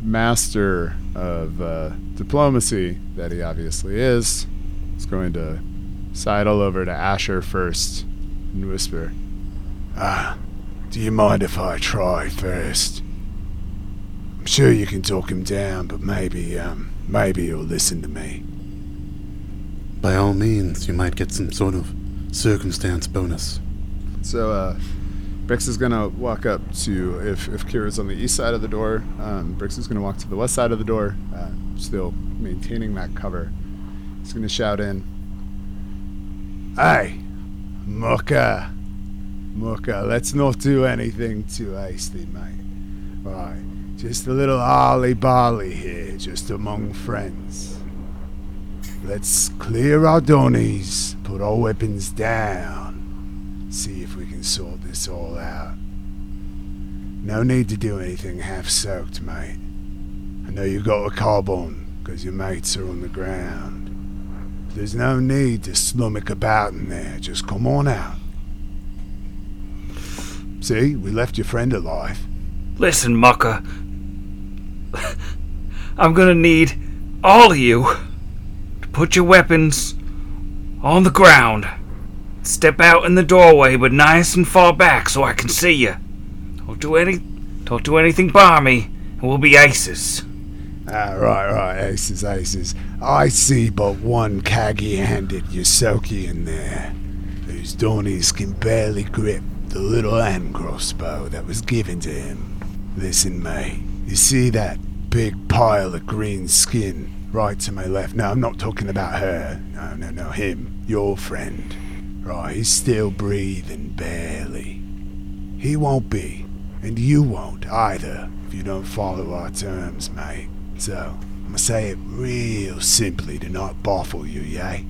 master of uh, diplomacy that he obviously is, is going to sidle over to Asher first and whisper, Ah, do you mind if I try first? I'm sure you can talk him down, but maybe, um, maybe he'll listen to me. By all means, you might get some sort of circumstance bonus. So, uh, Brix is gonna walk up to if if Kira's on the east side of the door. Um, Brix is gonna walk to the west side of the door, uh, still maintaining that cover. He's gonna shout in, "Hey, Mucka, Mucka, let's not do anything too hasty, mate. Right, just a little holly barley here, just among friends. Let's clear our donnies, put our weapons down." see if we can sort this all out. No need to do anything half soaked, mate. I know you've got a cob on, because your mates are on the ground. There's no need to slummock about in there. Just come on out. See, we left your friend alive. Listen, mucker. I'm gonna need all of you to put your weapons on the ground. Step out in the doorway, but nice and far back so I can see you. Don't do any, don't do anything balmy, and we'll be aces. Ah, right, right, aces, aces. I see but one caggy-handed Ysoki in there, whose donnies can barely grip the little hand crossbow that was given to him. Listen, mate, you see that big pile of green skin right to my left? No, I'm not talking about her. No, no, no, him, your friend. Right, he's still breathing barely. He won't be, and you won't either, if you don't follow our terms, mate. So, I'ma say it real simply to not baffle you, yay?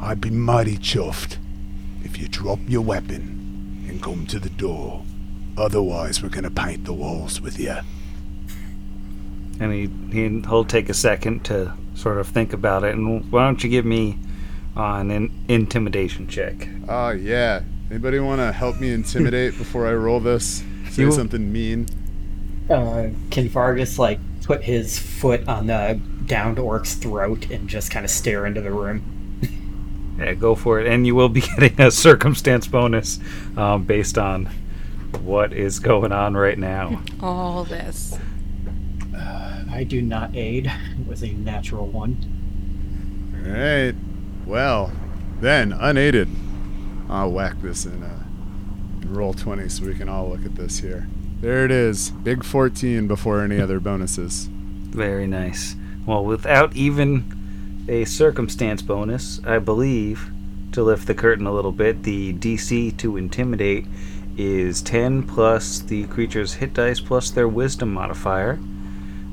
I'd be mighty chuffed if you drop your weapon and come to the door. Otherwise, we're gonna paint the walls with you. And he, he he'll take a second to sort of think about it. And why don't you give me uh, an intimidation check? Oh, yeah. Anybody want to help me intimidate <laughs> before I roll this? Say You- something mean? Uh, can Vargas like put his foot on the downed orc's throat and just kind of stare into the room? Yeah, go for it. And you will be <laughs> getting a circumstance bonus um, based on what is going on right now. <laughs> All this. I do not aid. with a natural one. Alright. Well, then, unaided. I'll whack this in uh, roll 20 so we can all look at this here. There it is. Big 14 before any other bonuses. Very nice. Well, without even a circumstance bonus, I believe, to lift the curtain a little bit, the DC to intimidate is 10 plus the creature's hit dice plus their wisdom modifier.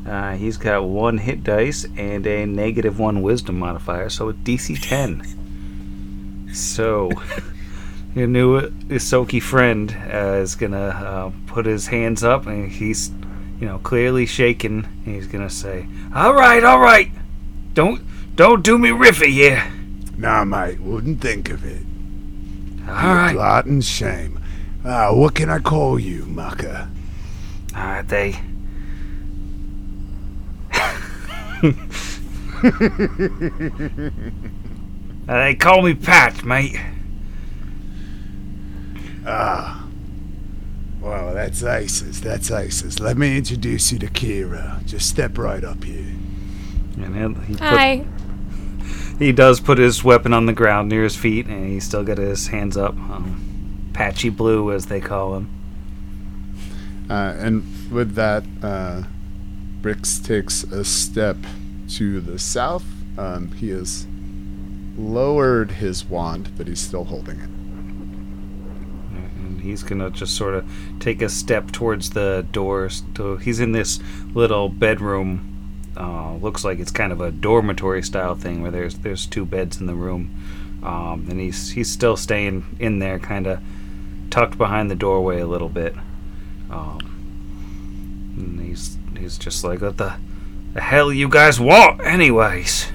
Uh, he's got one hit dice and a negative one wisdom modifier, so it's DC 10. So, <laughs> your new Ysoki friend uh, is gonna uh, put his hands up and he's, you know, clearly shaken. And he's gonna say, "All right, all right, don't don't do me riffy here. Nah, mate, wouldn't think of it. All right, all Lot and shame. Ah, what can I call you, mucker? right, they." Uh, <laughs> they call me Pat, mate. Ah. Well, that's Aces. That's Aces. Let me introduce you to Kira. Just step right up here. And he, put- Hi. He does put his weapon on the ground near his feet, and he's still got his hands up. Um, Patchy Blue, as they call him. Uh, and with that, uh, Brix takes a step to the south. Um, he has lowered his wand, but he's still holding it. and he's gonna just sort of take a step towards the doors. So he's in this little bedroom. Uh, looks like it's kind of a dormitory style thing where there's there's two beds in the room, um, and he's he's still staying in there, kind of tucked behind the doorway a little bit. Um, and he's he's just like, what the the hell you guys want, anyways?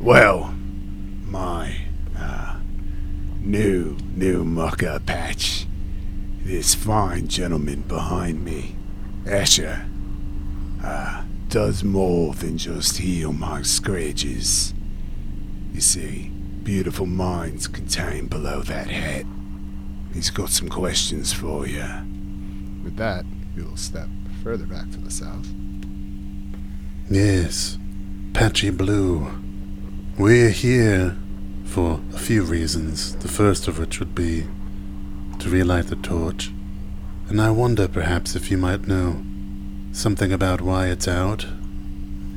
Well, my uh, new, new mucker patch. This fine gentleman behind me, Asher, uh, does more than just heal my scratches. You see, beautiful minds contained below that hat. He's got some questions for you. With that, he will step further back to the south. Yes, Patchy Blue. We're here for a few reasons. The first of which would be to relight the torch. And I wonder perhaps if you might know something about why it's out.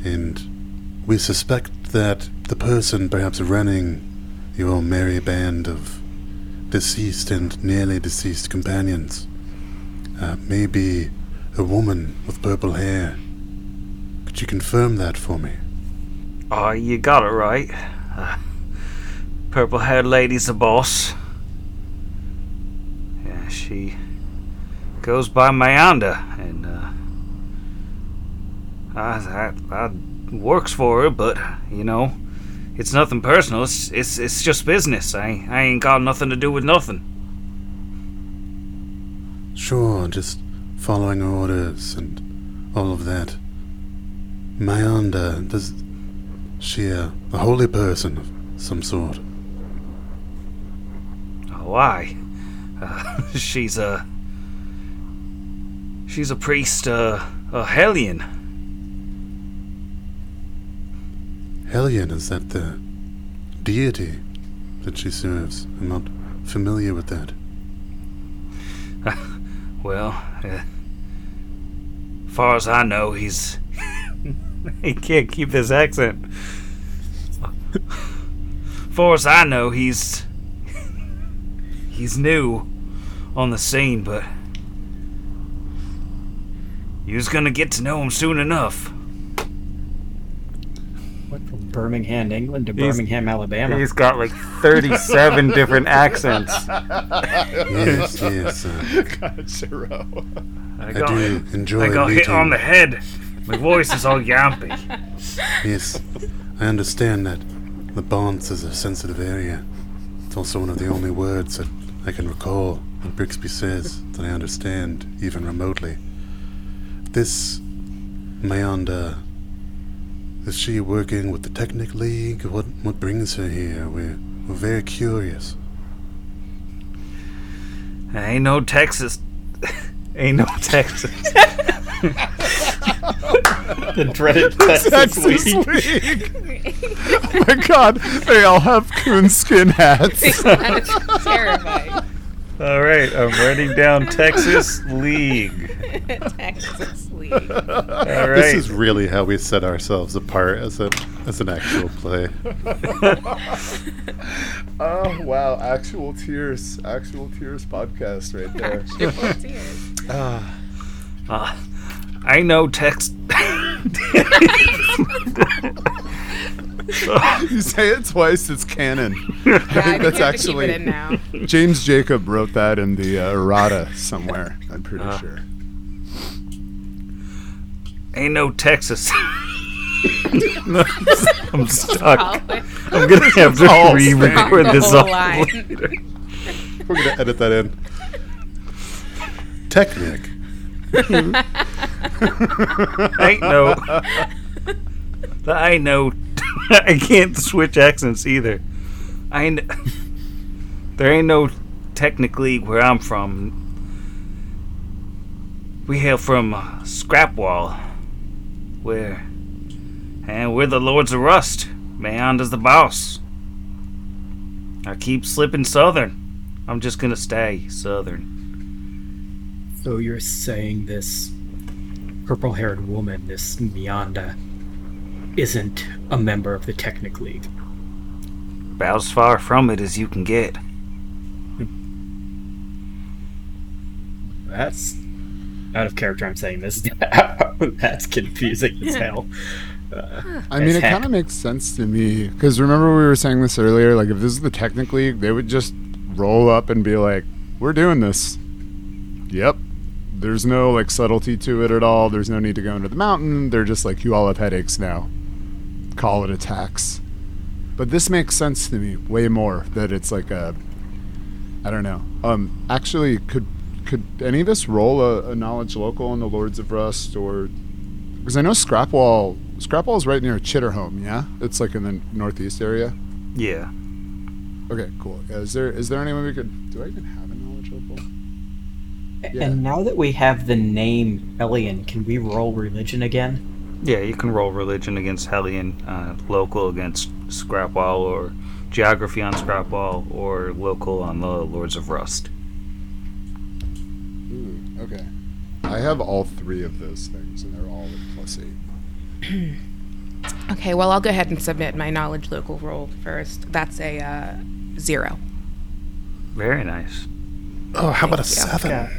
And we suspect that the person perhaps running your merry band of deceased and nearly deceased companions uh, may be a woman with purple hair. Could you confirm that for me? Oh, you got it right. <laughs> Uh, Purple haired lady's the boss. Yeah, she goes by Meyanda, and uh, I, I, I works for her, but you know, it's nothing personal. It's it's it's just business. I I ain't got nothing to do with nothing. Sure, just following orders and all of that. Meyanda, does she a, a holy person of some sort? Oh, why? Uh, <laughs> she's a she's a priest, uh, a Hellion. Hellion, is that the deity that she serves? I'm not familiar with that. <laughs> Well, uh, far as I know, he's <laughs> he can't keep this accent. far as I know, he's he's new on the scene, but you's gonna get to know him soon enough. Went from Birmingham, England to He's- Birmingham, Alabama. He's got like thirty-seven different accents. <laughs> Yes, yes. Uh, I I got, do enjoy I got hit on the head. My voice is all yampy. Yes, I understand that the Bonce is a sensitive area. It's also one of the only words that I can recall that Brixby says that I understand, even remotely. This Meyanda, is she working with the Technic League? What what brings her here? We're, we're very curious. Ain't no Texas. <laughs> Ain't no Texas. <laughs> the dreaded <laughs> Texas League. oh my god, they all have coonskin hats. That's terrifying. All right, I'm writing down Texas League. Texas League. <laughs> All This is really how we set ourselves apart as a as an actual play. <laughs> <laughs> oh wow, actual tears, actual tears podcast right there. Uh, I know Tex. you say it twice, it's canon. I think I that's have actually keep it in now. James Jacobs wrote that in the uh, errata somewhere. I'm pretty Ah. sure. Ain't no Texas. <laughs> I'm stuck. I'm gonna have to <laughs> re-record this whole all line. later. We're gonna edit that in. Technic. ain't no. <laughs> I know. I can't switch accents either. I ain't. There ain't no technically where I'm from. We hail from uh, Scrapwall, where, and we're the Lords of Rust. Meander's the boss. I keep slipping southern. I'm just gonna stay southern. So you're saying this purple-haired woman, this Meyanda, isn't a member of the Technic League? About as far from it as you can get. That's out of character. I'm saying this. <laughs> That's confusing as hell. I mean, it kind of makes sense to me because remember we were saying this earlier. Like, if this is the Technic League, they would just roll up and be like, "We're doing this." Yep. There's no like subtlety to it at all. There's no need to go into the mountain. They're just like, "You all have headaches now. Call it a tax." But this makes sense to me way more. That it's like a, I don't know. Um, actually, could could any of us roll a, a knowledge local on the Lords of Rust or because I know Scrapwall Scrapwall is right near Chitterhome, yeah? It's like in the northeast area. Yeah. Okay, cool. Is there is there any way we could do I even have a knowledge local? Yeah. And now that we have the name Hellion, can we roll religion again? Yeah, you can roll religion against Hellion, uh, local against Scrapwall, or geography on Scrapwall, or local on the Lords of Rust. Ooh, okay. I have all three of those things and they're all at plus eight. <clears throat> Okay, well, I'll go ahead and submit my knowledge local roll first. That's a uh, zero. Very nice. Oh, how about a Thank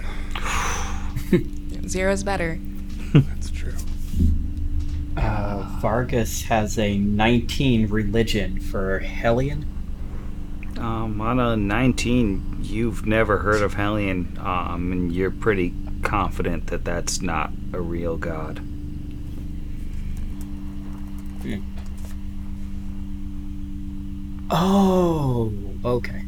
seven? <laughs> Zero's better. That's true. Uh, Vargas has a 19 religion for Hellion. Um, on a 19, you've never heard of Hellion, um, and you're pretty confident that that's not a real god. Oh, okay.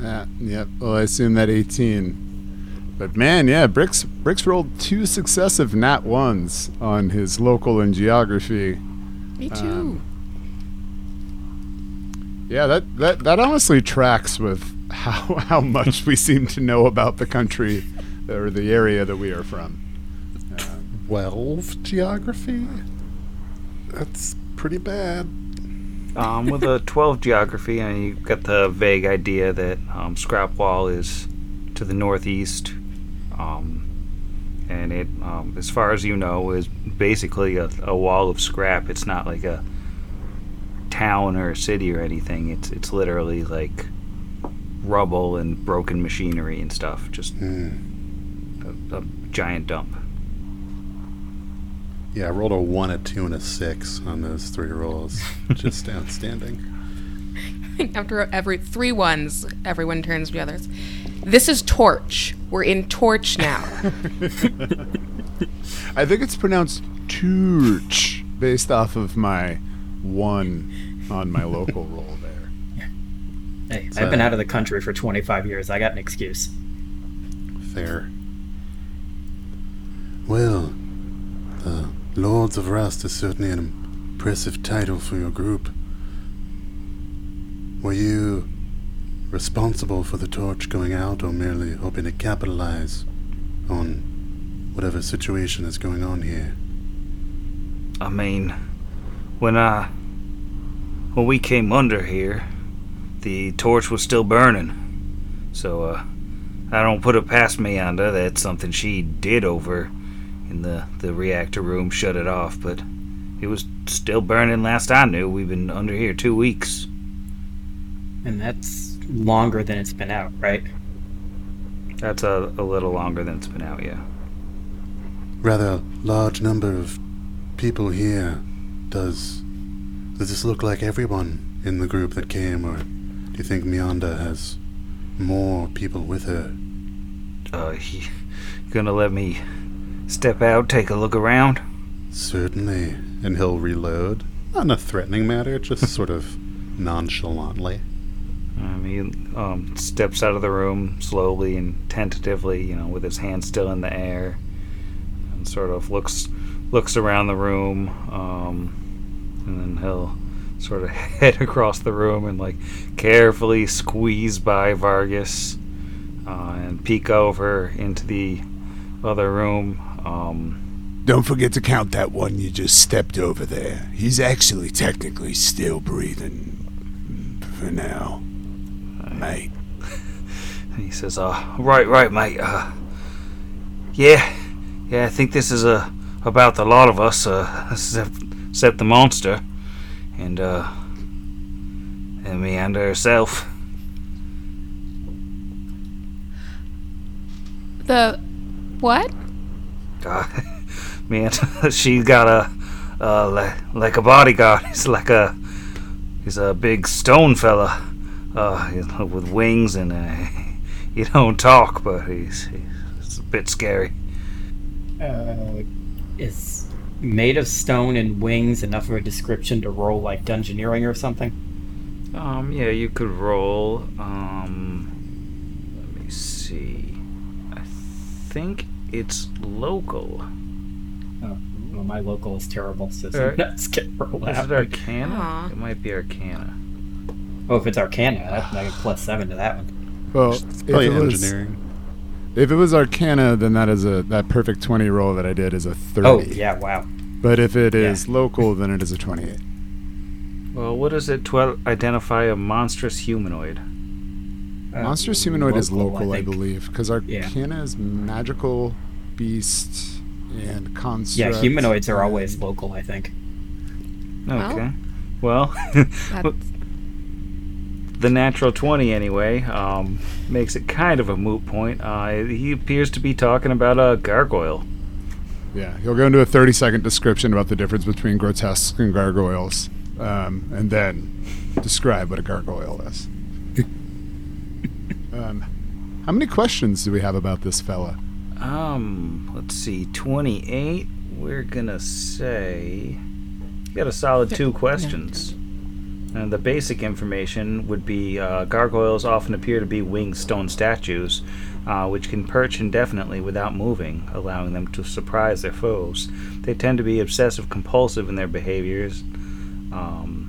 Yeah, yep. Well, I assume that 18. But man, yeah, Bricks Bricks rolled two successive nat ones on his local and geography. Me too. Um, Yeah, that, that that honestly tracks with how <laughs> how much we seem to know about the country or the area that we are from. Um, 12 geography? That's pretty bad. Um, with a 12 geography, and you've got the vague idea that um, Scrapwall is to the northeast, um, and it, um, as far as you know, is basically a, a wall of scrap. It's not like a town or a city or anything. It's it's literally like rubble and broken machinery and stuff. Just hmm. a, a giant dump. Yeah, I rolled a 1, a 2, and a 6 on those three rolls. <laughs> Just outstanding. <laughs> After every three ones, everyone turns to the others. This is Torch. We're in Torch now. <laughs> I think it's pronounced Turch based off of my one on my local roll there. <laughs> Hey, I've been out of the country for 25 years. I got an excuse. Fair. Well, the Lords of Rust is certainly an impressive title for your group. Were you responsible for the torch going out or merely hoping to capitalize on whatever situation is going on here? I mean, when I when we came under here, the torch was still burning. So uh, I don't put it past Meyanda. That's something she did over in the the reactor room, shut it off. But it was still burning last I knew. We've been under here two weeks. And that's longer than it's been out, right? That's a, a little longer than it's been out, yeah. Rather large number of people here Does does this look like everyone in the group that came, or do you think Meyanda has more people with her? Uh, you gonna let me step out, take a look around? Certainly. And he'll reload. Not in a threatening manner, just <laughs> sort of nonchalantly. Um, he um, steps out of the room slowly and tentatively, you know, with his hand still in the air, and sort of looks looks around the room, um, and then he'll sort of <laughs> head across the room and like carefully squeeze by Vargas uh, and peek over into the other room. Um, Don't forget to count that one you just stepped over there. He's actually technically still breathing for now. Mate. And <laughs> he says, "Uh, right, right, mate. Uh, yeah, yeah. I think this is uh, about the lot of us, uh, <laughs> except, except the monster, and uh, and Meander herself. The what? Uh, <laughs> man, <laughs> she's got a uh, like, like a bodyguard. <laughs> He's like a he's a big stone fella, uh, you know, with wings and uh, he don't talk, but he's he's a bit scary." Uh, is made of stone and wings enough of a description to roll like dungeoneering or something? Um, yeah, you could roll. Um, let me see. I think it's local. Oh, well, my local is terrible, so Alright. let's get roll Is it Arcana? Aw. It might be Arcana. Oh, if it's Arcana, that, I get plus seven to that one. Well, It's if probably it, was, engineering. If it was Arcana, then that is a that perfect twenty roll that I did is a thirty. Oh, yeah, wow. But if it is Yeah. local, then it is a twenty-eight. Well, what does it to identify a monstrous humanoid? Uh, Monstrous humanoid is local, I, think. believe, because Yeah. Arcana is magical, beast, and construct. Yeah, humanoids are always local, I think. Okay. Well, <laughs> That's, the natural 20 anyway um, makes it kind of a moot point. Uh, he appears to be talking about a gargoyle. Yeah, he'll go into a 30 second description about the difference between grotesques and gargoyles, um, and then describe what a gargoyle is. <laughs> um, how many questions do we have about this fella? Um, let's see, 28. We're gonna say. You got a solid two questions. And the basic information would be uh, gargoyles often appear to be winged stone statues, uh, which can perch indefinitely without moving, allowing them to surprise their foes. They tend to be obsessive compulsive in their behaviors, um,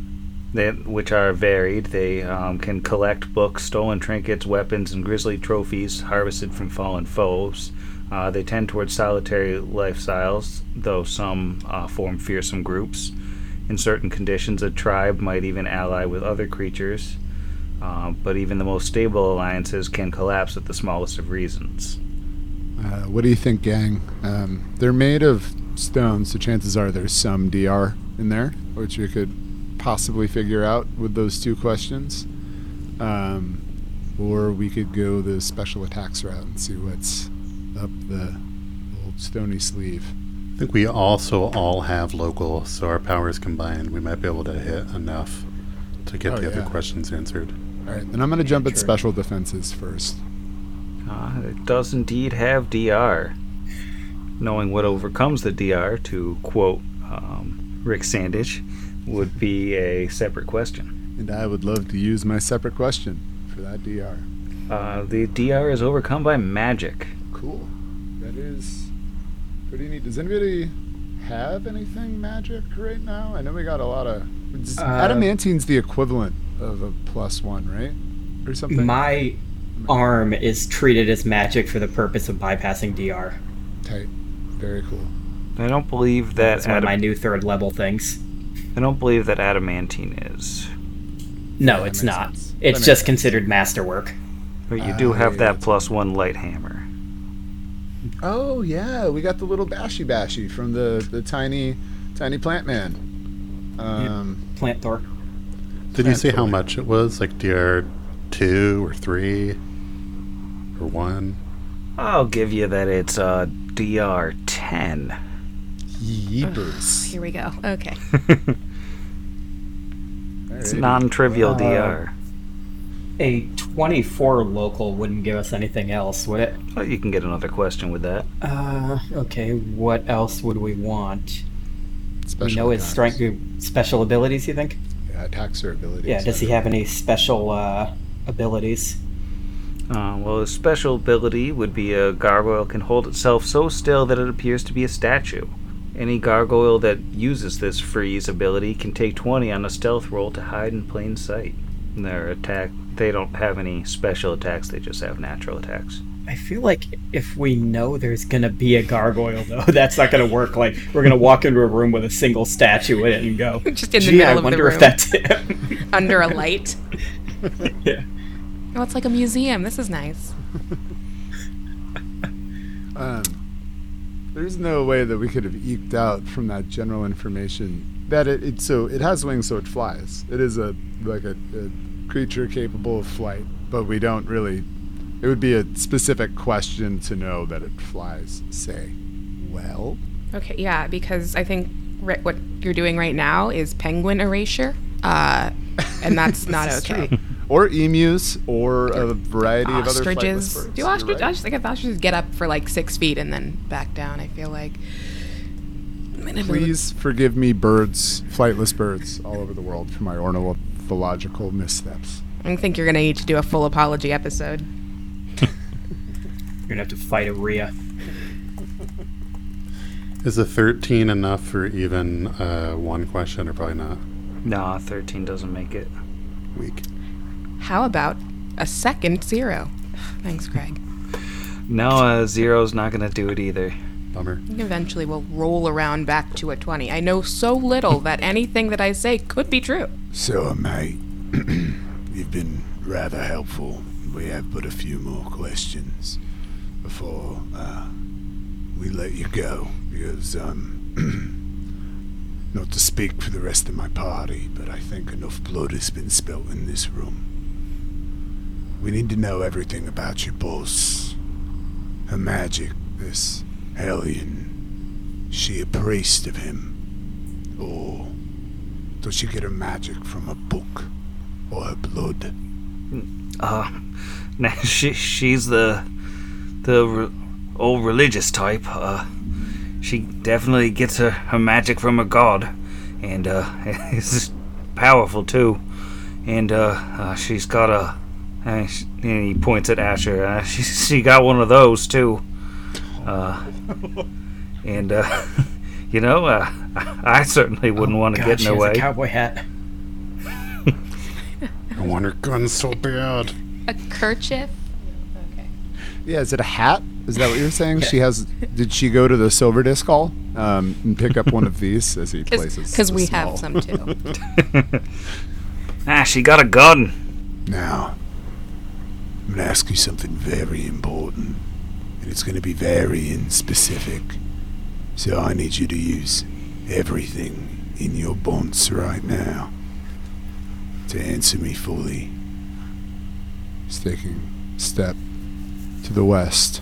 they, which are varied. They um, can collect books, stolen trinkets, weapons, and grisly trophies harvested from fallen foes. Uh, they tend towards solitary lifestyles, though some uh, form fearsome groups. In certain conditions, a tribe might even ally with other creatures, uh, but even the most stable alliances can collapse at the smallest of reasons. Uh, what do you think, gang? Um, they're made of stone, so chances are there's some DR in there, which we could possibly figure out with those two questions. Um, or we could go the special attacks route and see what's up the old stony sleeve. I think we also all have local, so our powers combined, we might be able to hit enough to get Oh, the other questions answered. All right, then I'm going to jump at special defenses first. Uh, it does indeed have DR. Knowing what overcomes the DR, to quote um, Rick Sandage, would be a separate question. And I would love to use my separate question for that DR. Uh, the DR is overcome by magic. Cool. That is pretty neat. Does anybody have anything magic right now? I know we got a lot of. Uh, Adamantine's the equivalent of a plus one, right? Or something? My arm is treated as magic for the purpose of bypassing DR. Tight. Very cool. I don't believe that. That's one of my new third level things. I don't believe that adamantine is. No, that it's not. sense. It's just sense. considered masterwork. But you do have yeah, that that's plus one light hammer. Oh yeah, we got the little bashy bashy from the the tiny tiny plant man. Um, Plant Thor. Did you say how much it was? Like DR two or three or one? I'll give you that it's uh, DR 10. Yeepers. Here we go. Okay. <laughs> It's non-trivial Uh, DR. A 24 local wouldn't give us anything else, would it? Well, you can get another question with that. Uh, okay. What else would we want? Special we know his strength special abilities. You think? Yeah, attacks or abilities. Yeah. Does he have any special uh, abilities? Uh, well, his special ability would be a gargoyle can hold itself so still that it appears to be a statue. Any gargoyle that uses this freeze ability can take 20 on a stealth roll to hide in plain sight. And Their attack, they don't have any special attacks, they just have natural attacks. I feel like if we know there's gonna be a gargoyle, though, <laughs> that's not gonna work. Like we're gonna walk into a room with a single statue in it and go, <laughs> Just in the "Gee, middle I of the wonder room." if that's him." <laughs> Under a light. yeah. Oh, it's like a museum. This is nice. Um, there's no way that we could have eked out from that general information that it, it so it has wings, so it flies. It is a like a, a creature capable of flight, but we don't really. It would be a specific question to know that it flies. Say, well, Okay, yeah, because I think what you're doing right now is penguin erasure, uh, and that's <laughs> not okay. true. or emus, or a variety of other flightless Ostriches. birds. Do You're right. I just think ostriches get up for like six feet and then back down. I feel like. Please forgive me, birds, flightless birds all over the world, for my ornithological missteps. I think you're gonna need to do a full apology episode. You're gonna have to fight a Rhea. Is a 13 enough for even uh, one question, or probably not? Nah, 13 doesn't make it. Weak. How about a second zero? Thanks, Craig. No, uh, zero's not gonna do it either. Bummer. I think Eventually, we'll roll around back to a twenty. I know so little that anything that I say could be true. So, mate, <clears throat> you've been rather helpful. We have but a few more questions before uh, we let you go, because um, <clears throat> not to speak for the rest of my party, but I think enough blood has been spilt in this room. We need to know everything about your boss, her magic, this hellion. She a priest of him, or does she get her magic from a book or her blood? <laughs> Uh, nah, she, she's the the re- old religious type. Uh, she definitely gets her, her magic from a god, and uh, <laughs> it's powerful too. And uh, uh, she's got a. Uh, sh- and he points at Asher. Uh, <laughs> she she got one of those too. Uh, and uh, <laughs> you know, uh, <laughs> I certainly wouldn't want to God, get she in her has a way. cowboy hat. <laughs> I want her gun so bad. A kerchief. Okay. Yeah, is it a hat? Is that what you're saying? She has. Did she go to the Silver Disc Hall um, and pick up one of these as he places? Because we small- have some too. Ah, she got a gun. Now, I'm going to ask you something very important, and it's going to be very in specific. So I need you to use everything in your bonce right now to answer me fully. He's taking step to the west.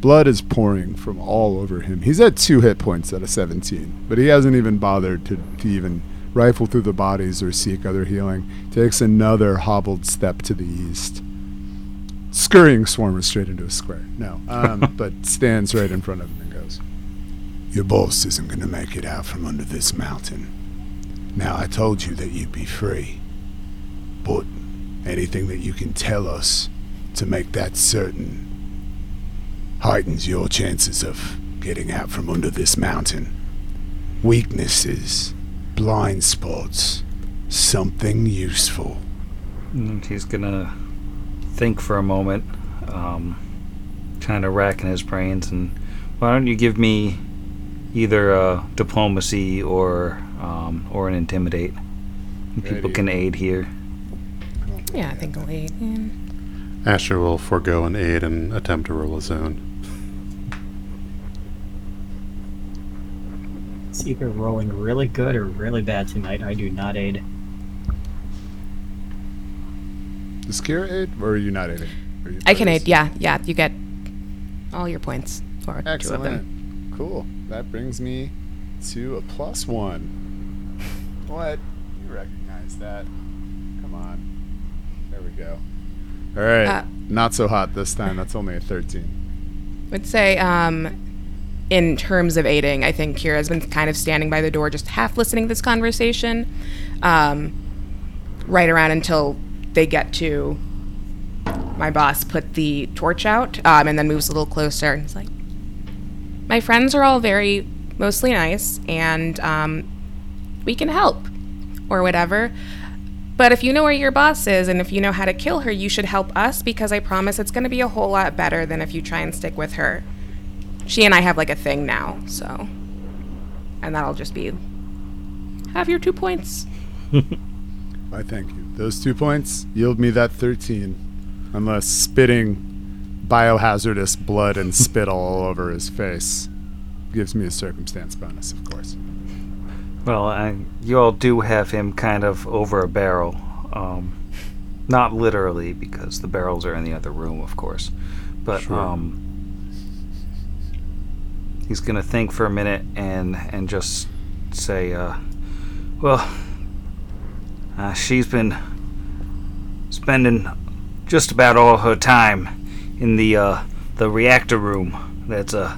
Blood is pouring from all over him. He's at two hit points out of 17, but he hasn't even bothered to, to even rifle through the bodies or seek other healing. Takes another hobbled step to the east. Scurrying Swarmer straight into a square. No, um, <laughs> but stands right in front of him and goes, Your boss isn't going to make it out from under this mountain. Now, I told you that you'd be free, but anything that you can tell us to make that certain heightens your chances of getting out from under this mountain. Weaknesses, blind spots, something useful. And he's gonna think for a moment, um, kind of racking his brains. And why don't you give me either uh, diplomacy or um, or an intimidate? And People can aid here. yeah, I think I'll aid. in. Asher will forego an aid and attempt to roll a zone. It's either rolling really good or really bad tonight. I do not aid. Does Kira aid, or are you not aiding? Are you I can aid. Yeah, yeah. You get all your points or two of them. Excellent. Cool. That brings me to a plus one. What? You recognize that? Come on. There we go. All right. Uh, Not so hot this time. That's only a 13. would say, um, in terms of aiding, I think Kira's been kind of standing by the door, just half listening to this conversation, um, right around until they get to my boss put the torch out, um, and then moves a little closer and is like, "My friends are all very mostly nice, and um, we can help, or whatever." But if you know where your boss is and if you know how to kill her, you should help us because I promise it's going to be a whole lot better than if you try and stick with her. She and I have like a thing now, so. And that'll just be. Have your two points. <laughs> <laughs> i thank you. Those two points yield me that 13. Unless spitting biohazardous blood and spit all <laughs> over his face gives me a circumstance bonus, of course. Well, I, you all do have him kind of over a barrel. Um, not literally, because the barrels are in the other room, of course. But Sure. um, he's gonna think for a minute and and just say, uh, "Well, uh, she's been spending just about all her time in the uh, the reactor room. That's uh,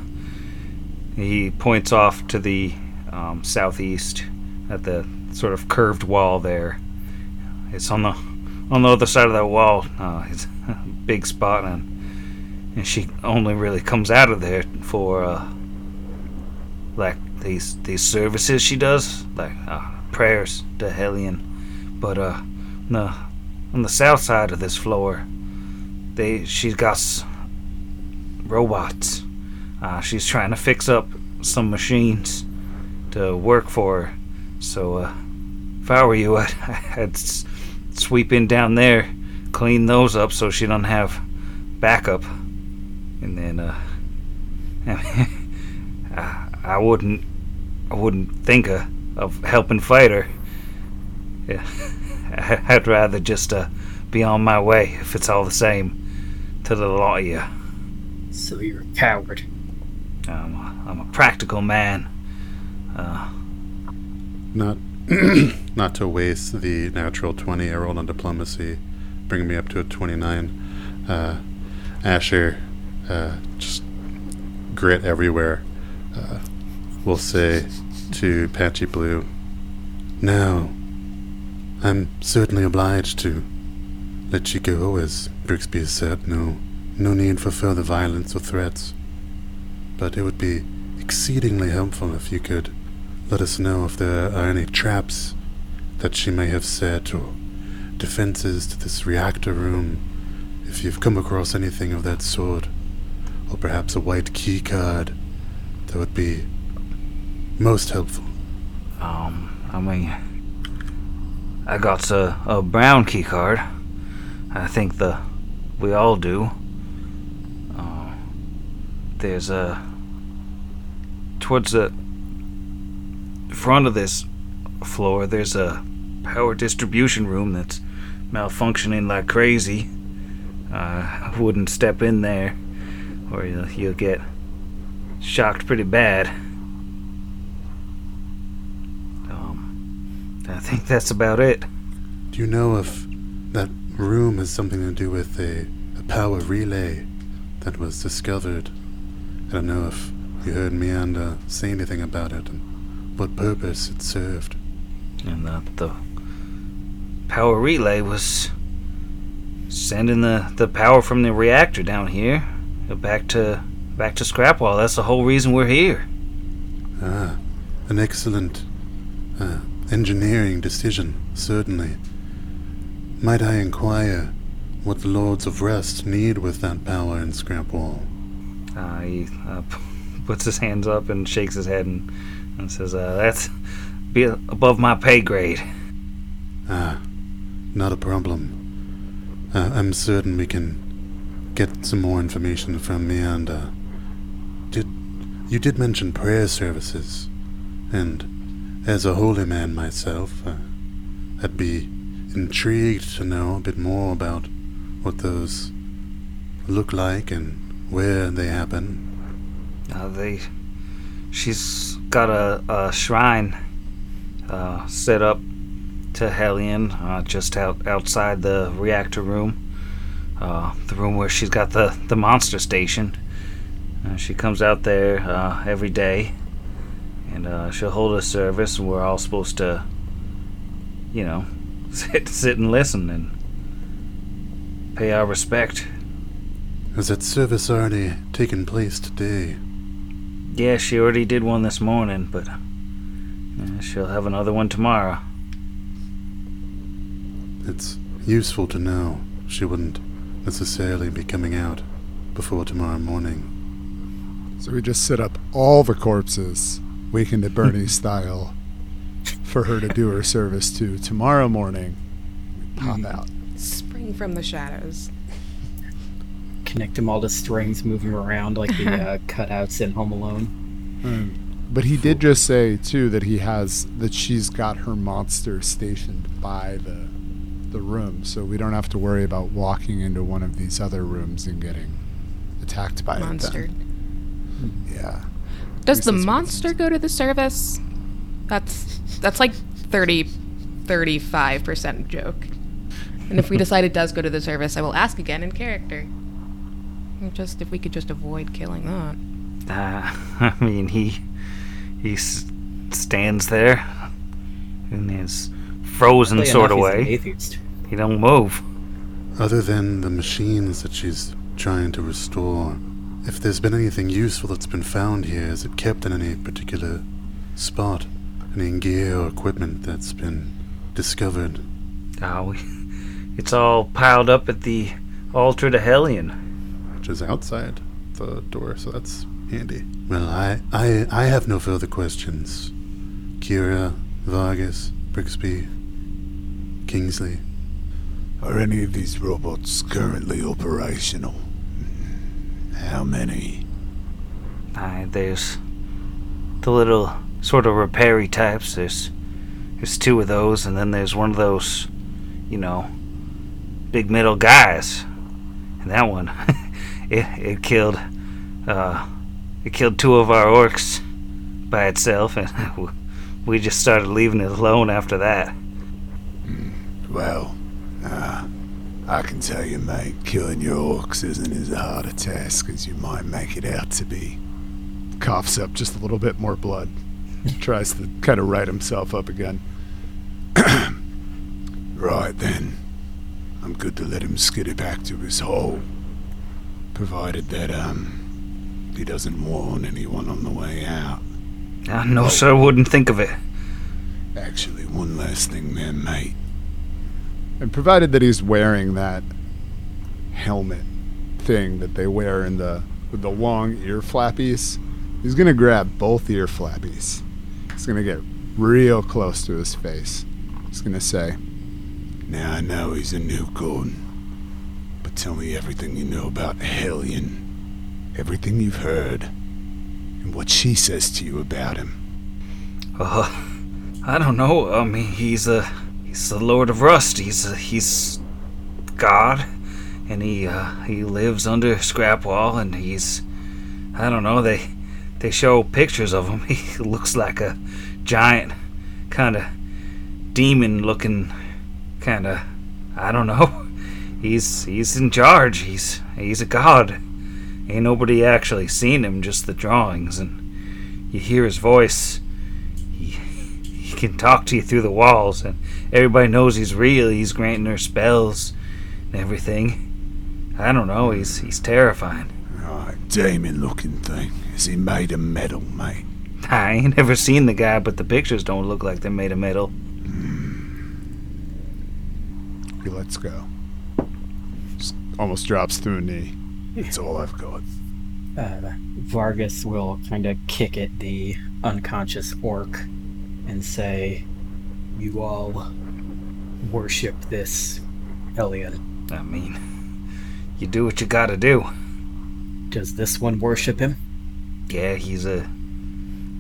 he points off to the um, southeast at the sort of curved wall there. It's on the on the other side of that wall. Uh, it's a big spot, and and she only really comes out of there for uh, like these these services she does, like uh, prayers to Hellion. But uh, the on the south side of this floor, they she's got robots. Uh, she's trying to fix up some machines to work for her. So, uh, if I were you, <laughs> I'd, I'd sweep in down there, clean those up so she don't have backup, and then, uh, <laughs> I, wouldn't, I wouldn't think of, of helping fight her. Yeah, <laughs> <laughs> I'd rather just uh, be on my way if it's all the same to the lot of you. So you're a coward. I'm a, I'm a practical man. Uh, Not <clears throat> not to waste the natural 20 I rolled on diplomacy, bringing me up to a 29. Uh, Asher, uh, just grit everywhere, uh, will say to Patchy Blue, Now, I'm certainly obliged to let you go, as Brixby has said. No, no need for further violence or threats. But it would be exceedingly helpful if you could let us know if there are any traps that she may have set or defenses to this reactor room. If you've come across anything of that sort, or perhaps a white key card, that would be most helpful. Um, I mean, I got a, a brown key card. I think the we all do. Uh, there's a towards the front of this floor. There's a power distribution room that's malfunctioning like crazy. Uh, I wouldn't step in there, or you'll, you'll get shocked pretty bad. Um, I think that's about it. Do you know if that room has something to do with a, a power relay that was discovered? I don't know if you heard Meyanda say anything about it and what purpose it served. And that the power relay was sending the, the power from the reactor down here back to back to Scrapwall. That's the whole reason we're here. Ah, an excellent uh, engineering decision, certainly. Might I inquire what the Lords of Rust need with that power in Scrapwall? Uh, he uh, p- <laughs> puts his hands up and shakes his head and, and says, uh, "That's be above my pay grade." Ah, not a problem. Uh, I'm certain we can get some more information from Meyanda. Did you did mention prayer services, and as a holy man myself, uh, I'd be intrigued to know a bit more about what those look like and where they happen. Uh, they she's got a, a shrine uh, set up to Hellion uh, just out outside the reactor room, uh, the room where she's got the the monster station. Uh, she comes out there uh, every day, and uh, she'll hold a service, and we're all supposed to, you know, <laughs> sit sit and listen and pay our respect. Has that service already taken place today? Yeah, she already did one this morning, but uh, she'll have another one tomorrow. It's useful to know she wouldn't necessarily be coming out before tomorrow morning. So we just set up all the corpses, Weekend at Bernie <laughs> style, for her to do her service to. Tomorrow morning, we pop out. Spring from the shadows. Connect them all to strings, move them around like the uh, <laughs> cutouts in Home Alone. Um, but he did just say too that he has that she's got her monster stationed by the the room, so we don't have to worry about walking into one of these other rooms and getting attacked by Monster. it. Then. Yeah. Does the that's what it monster go to the service? That's that's like 30 35% joke. And if we <laughs> decide it does go to the service, I will ask again in character. Just if we could just avoid killing that. Uh, <laughs> I mean, he he s- stands there in his frozen Oddly sort of enough, he's an way. atheist. He don't move. Other than the machines that she's trying to restore, if there's been anything useful that's been found here, is it kept in any particular spot? Any gear or equipment that's been discovered? Uh, we, it's all piled up at the altar to Hellion. Which is outside the door, so that's handy. Well, I, I, I have no further questions. Kira, Vargas, Brixby, Kingsley. Are any of these robots currently operational? How many? Uh, there's the little sort of repairy types. There's there's two of those, and then there's one of those, you know, big middle guys. And that one, <laughs> it it killed, uh, it killed two of our orcs by itself, and <laughs> we just started leaving it alone after that. Well, uh, I can tell you, mate, killing your orcs isn't as hard a task as you might make it out to be. Coughs up just a little bit more blood. <laughs> Tries to kind of right himself up again. <clears throat> Right then. I'm good to let him skitter back to his hole. Provided that, um, he doesn't warn anyone on the way out. Uh, no, sir, wouldn't think of it. Actually, one last thing there, mate. And provided that he's wearing that helmet thing that they wear in the with the long ear flappies, he's gonna grab both ear flappies. He's gonna get real close to his face. He's gonna say, Now I know he's a new Gordon. But tell me everything you know about Hellion. Everything you've heard. And what she says to you about him. Uh, I don't know. I mean, he's a he's the Lord of Rust. He's he's God, and he uh, he lives under Scrapwall, and he's I don't know. They they show pictures of him. <laughs> He looks like a giant, kind of demon-looking, kind of I don't know. <laughs> He's he's in charge. He's he's a god. Ain't nobody actually seen him, just the drawings, and you hear his voice can talk to you through the walls, and everybody knows he's real. He's granting her spells and everything. I don't know. He's he's terrifying. Right, demon looking thing. Is he made of metal, mate? I ain't never seen the guy, but the pictures don't look like they're made of metal. he lets go. Just almost drops through a knee. That's all I've got. Uh, Vargas will kind of kick at the unconscious orc and say, You all worship this Elian. I mean, you do what you gotta do. Does this one worship him? Yeah, he's a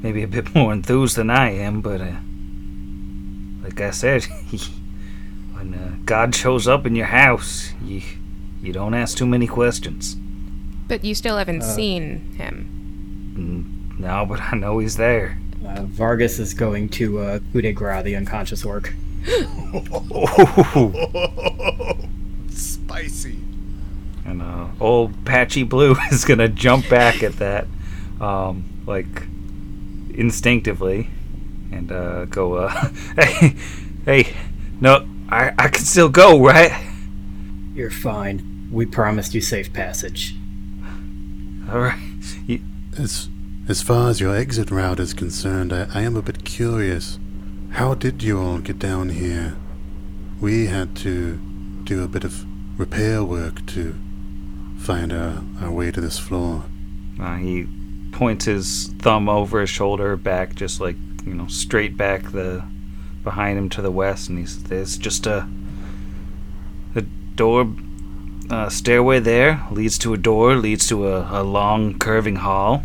maybe a bit <laughs> more enthused than I am, but uh, like I said, <laughs> he, when uh, God shows up in your house, you you don't ask too many questions. But you still haven't Uh, seen him. N- No, but I know he's there. Uh, Vargas is going to uh, coup de grace the unconscious orc. <laughs> Spicy. And uh, old Patchy Blue <laughs> is gonna jump back at that, um, like instinctively, and uh, go. Uh, <laughs> hey, hey, no, I I can still go, right? You're fine. We promised you safe passage. All right. You, As as far as your exit route is concerned, I, I am a bit curious. How did you all get down here? We had to do a bit of repair work to find our, our way to this floor. uh, he points his thumb over his shoulder, back, just like you know, straight back the behind him to the west, and he's there's just a a door, uh, stairway there leads to a door, leads to a, a long curving hall,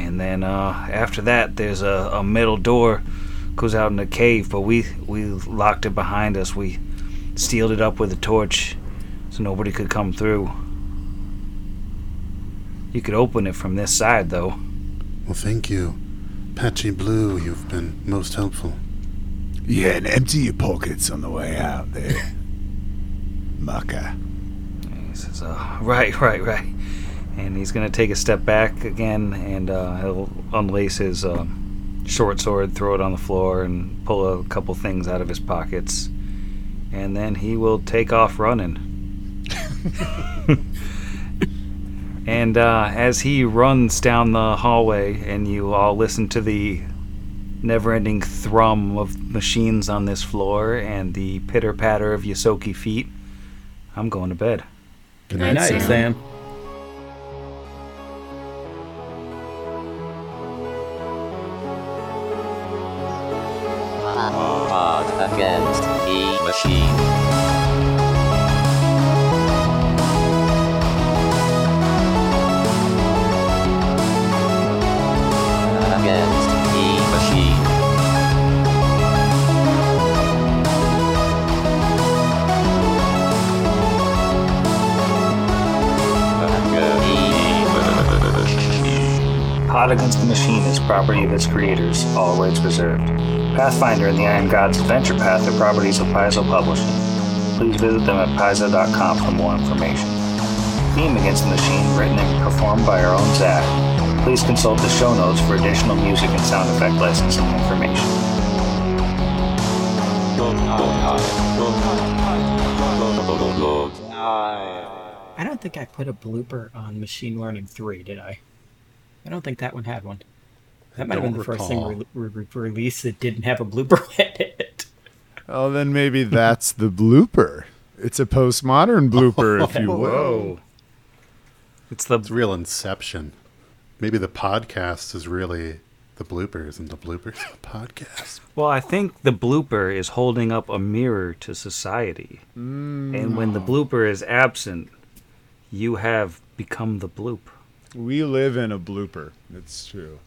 and then uh, after that there's a, a middle door goes out in the cave, but we we locked it behind us. We sealed it up with a torch so nobody could come through. You could open it from this side, though. Well, thank you. Patchy Blue, you've been most helpful. Yeah, and empty your pockets on the way out there. Mucker. He says, uh, <laughs> right, right, right. And he's going to take a step back again, and uh, he'll unlace his uh, short sword, throw it on the floor, and pull a couple things out of his pockets. And then he will take off running. <laughs> and uh, as he runs down the hallway, and you all listen to the never ending thrum of machines on this floor and the pitter patter of Ysoki feet, I'm going to bed. Good Night, Night, Sam. Sam. Property of its creators, all rights reserved. Pathfinder and the Iron Gods Adventure Path are properties of Paizo Publishing. Please visit them at paizo.com for more information. Theme Against the Machine written and performed by our own Zach. Please consult the show notes for additional music and sound effect licensing information. I don't think I put a blooper on Machine Learning 3, did I? I don't think that one had one. That might have been don't the first thing re- re- re- released that didn't have a blooper <laughs> in it. Oh, then maybe that's the blooper. It's a postmodern blooper, if you <laughs> oh. will. It's the It's real inception. Maybe the podcast is really the bloopers, and the bloopers <laughs> the podcast. well, I think the blooper is holding up a mirror to society. Mm. And when the blooper is absent, you have become the bloop. We live in a blooper. It's true.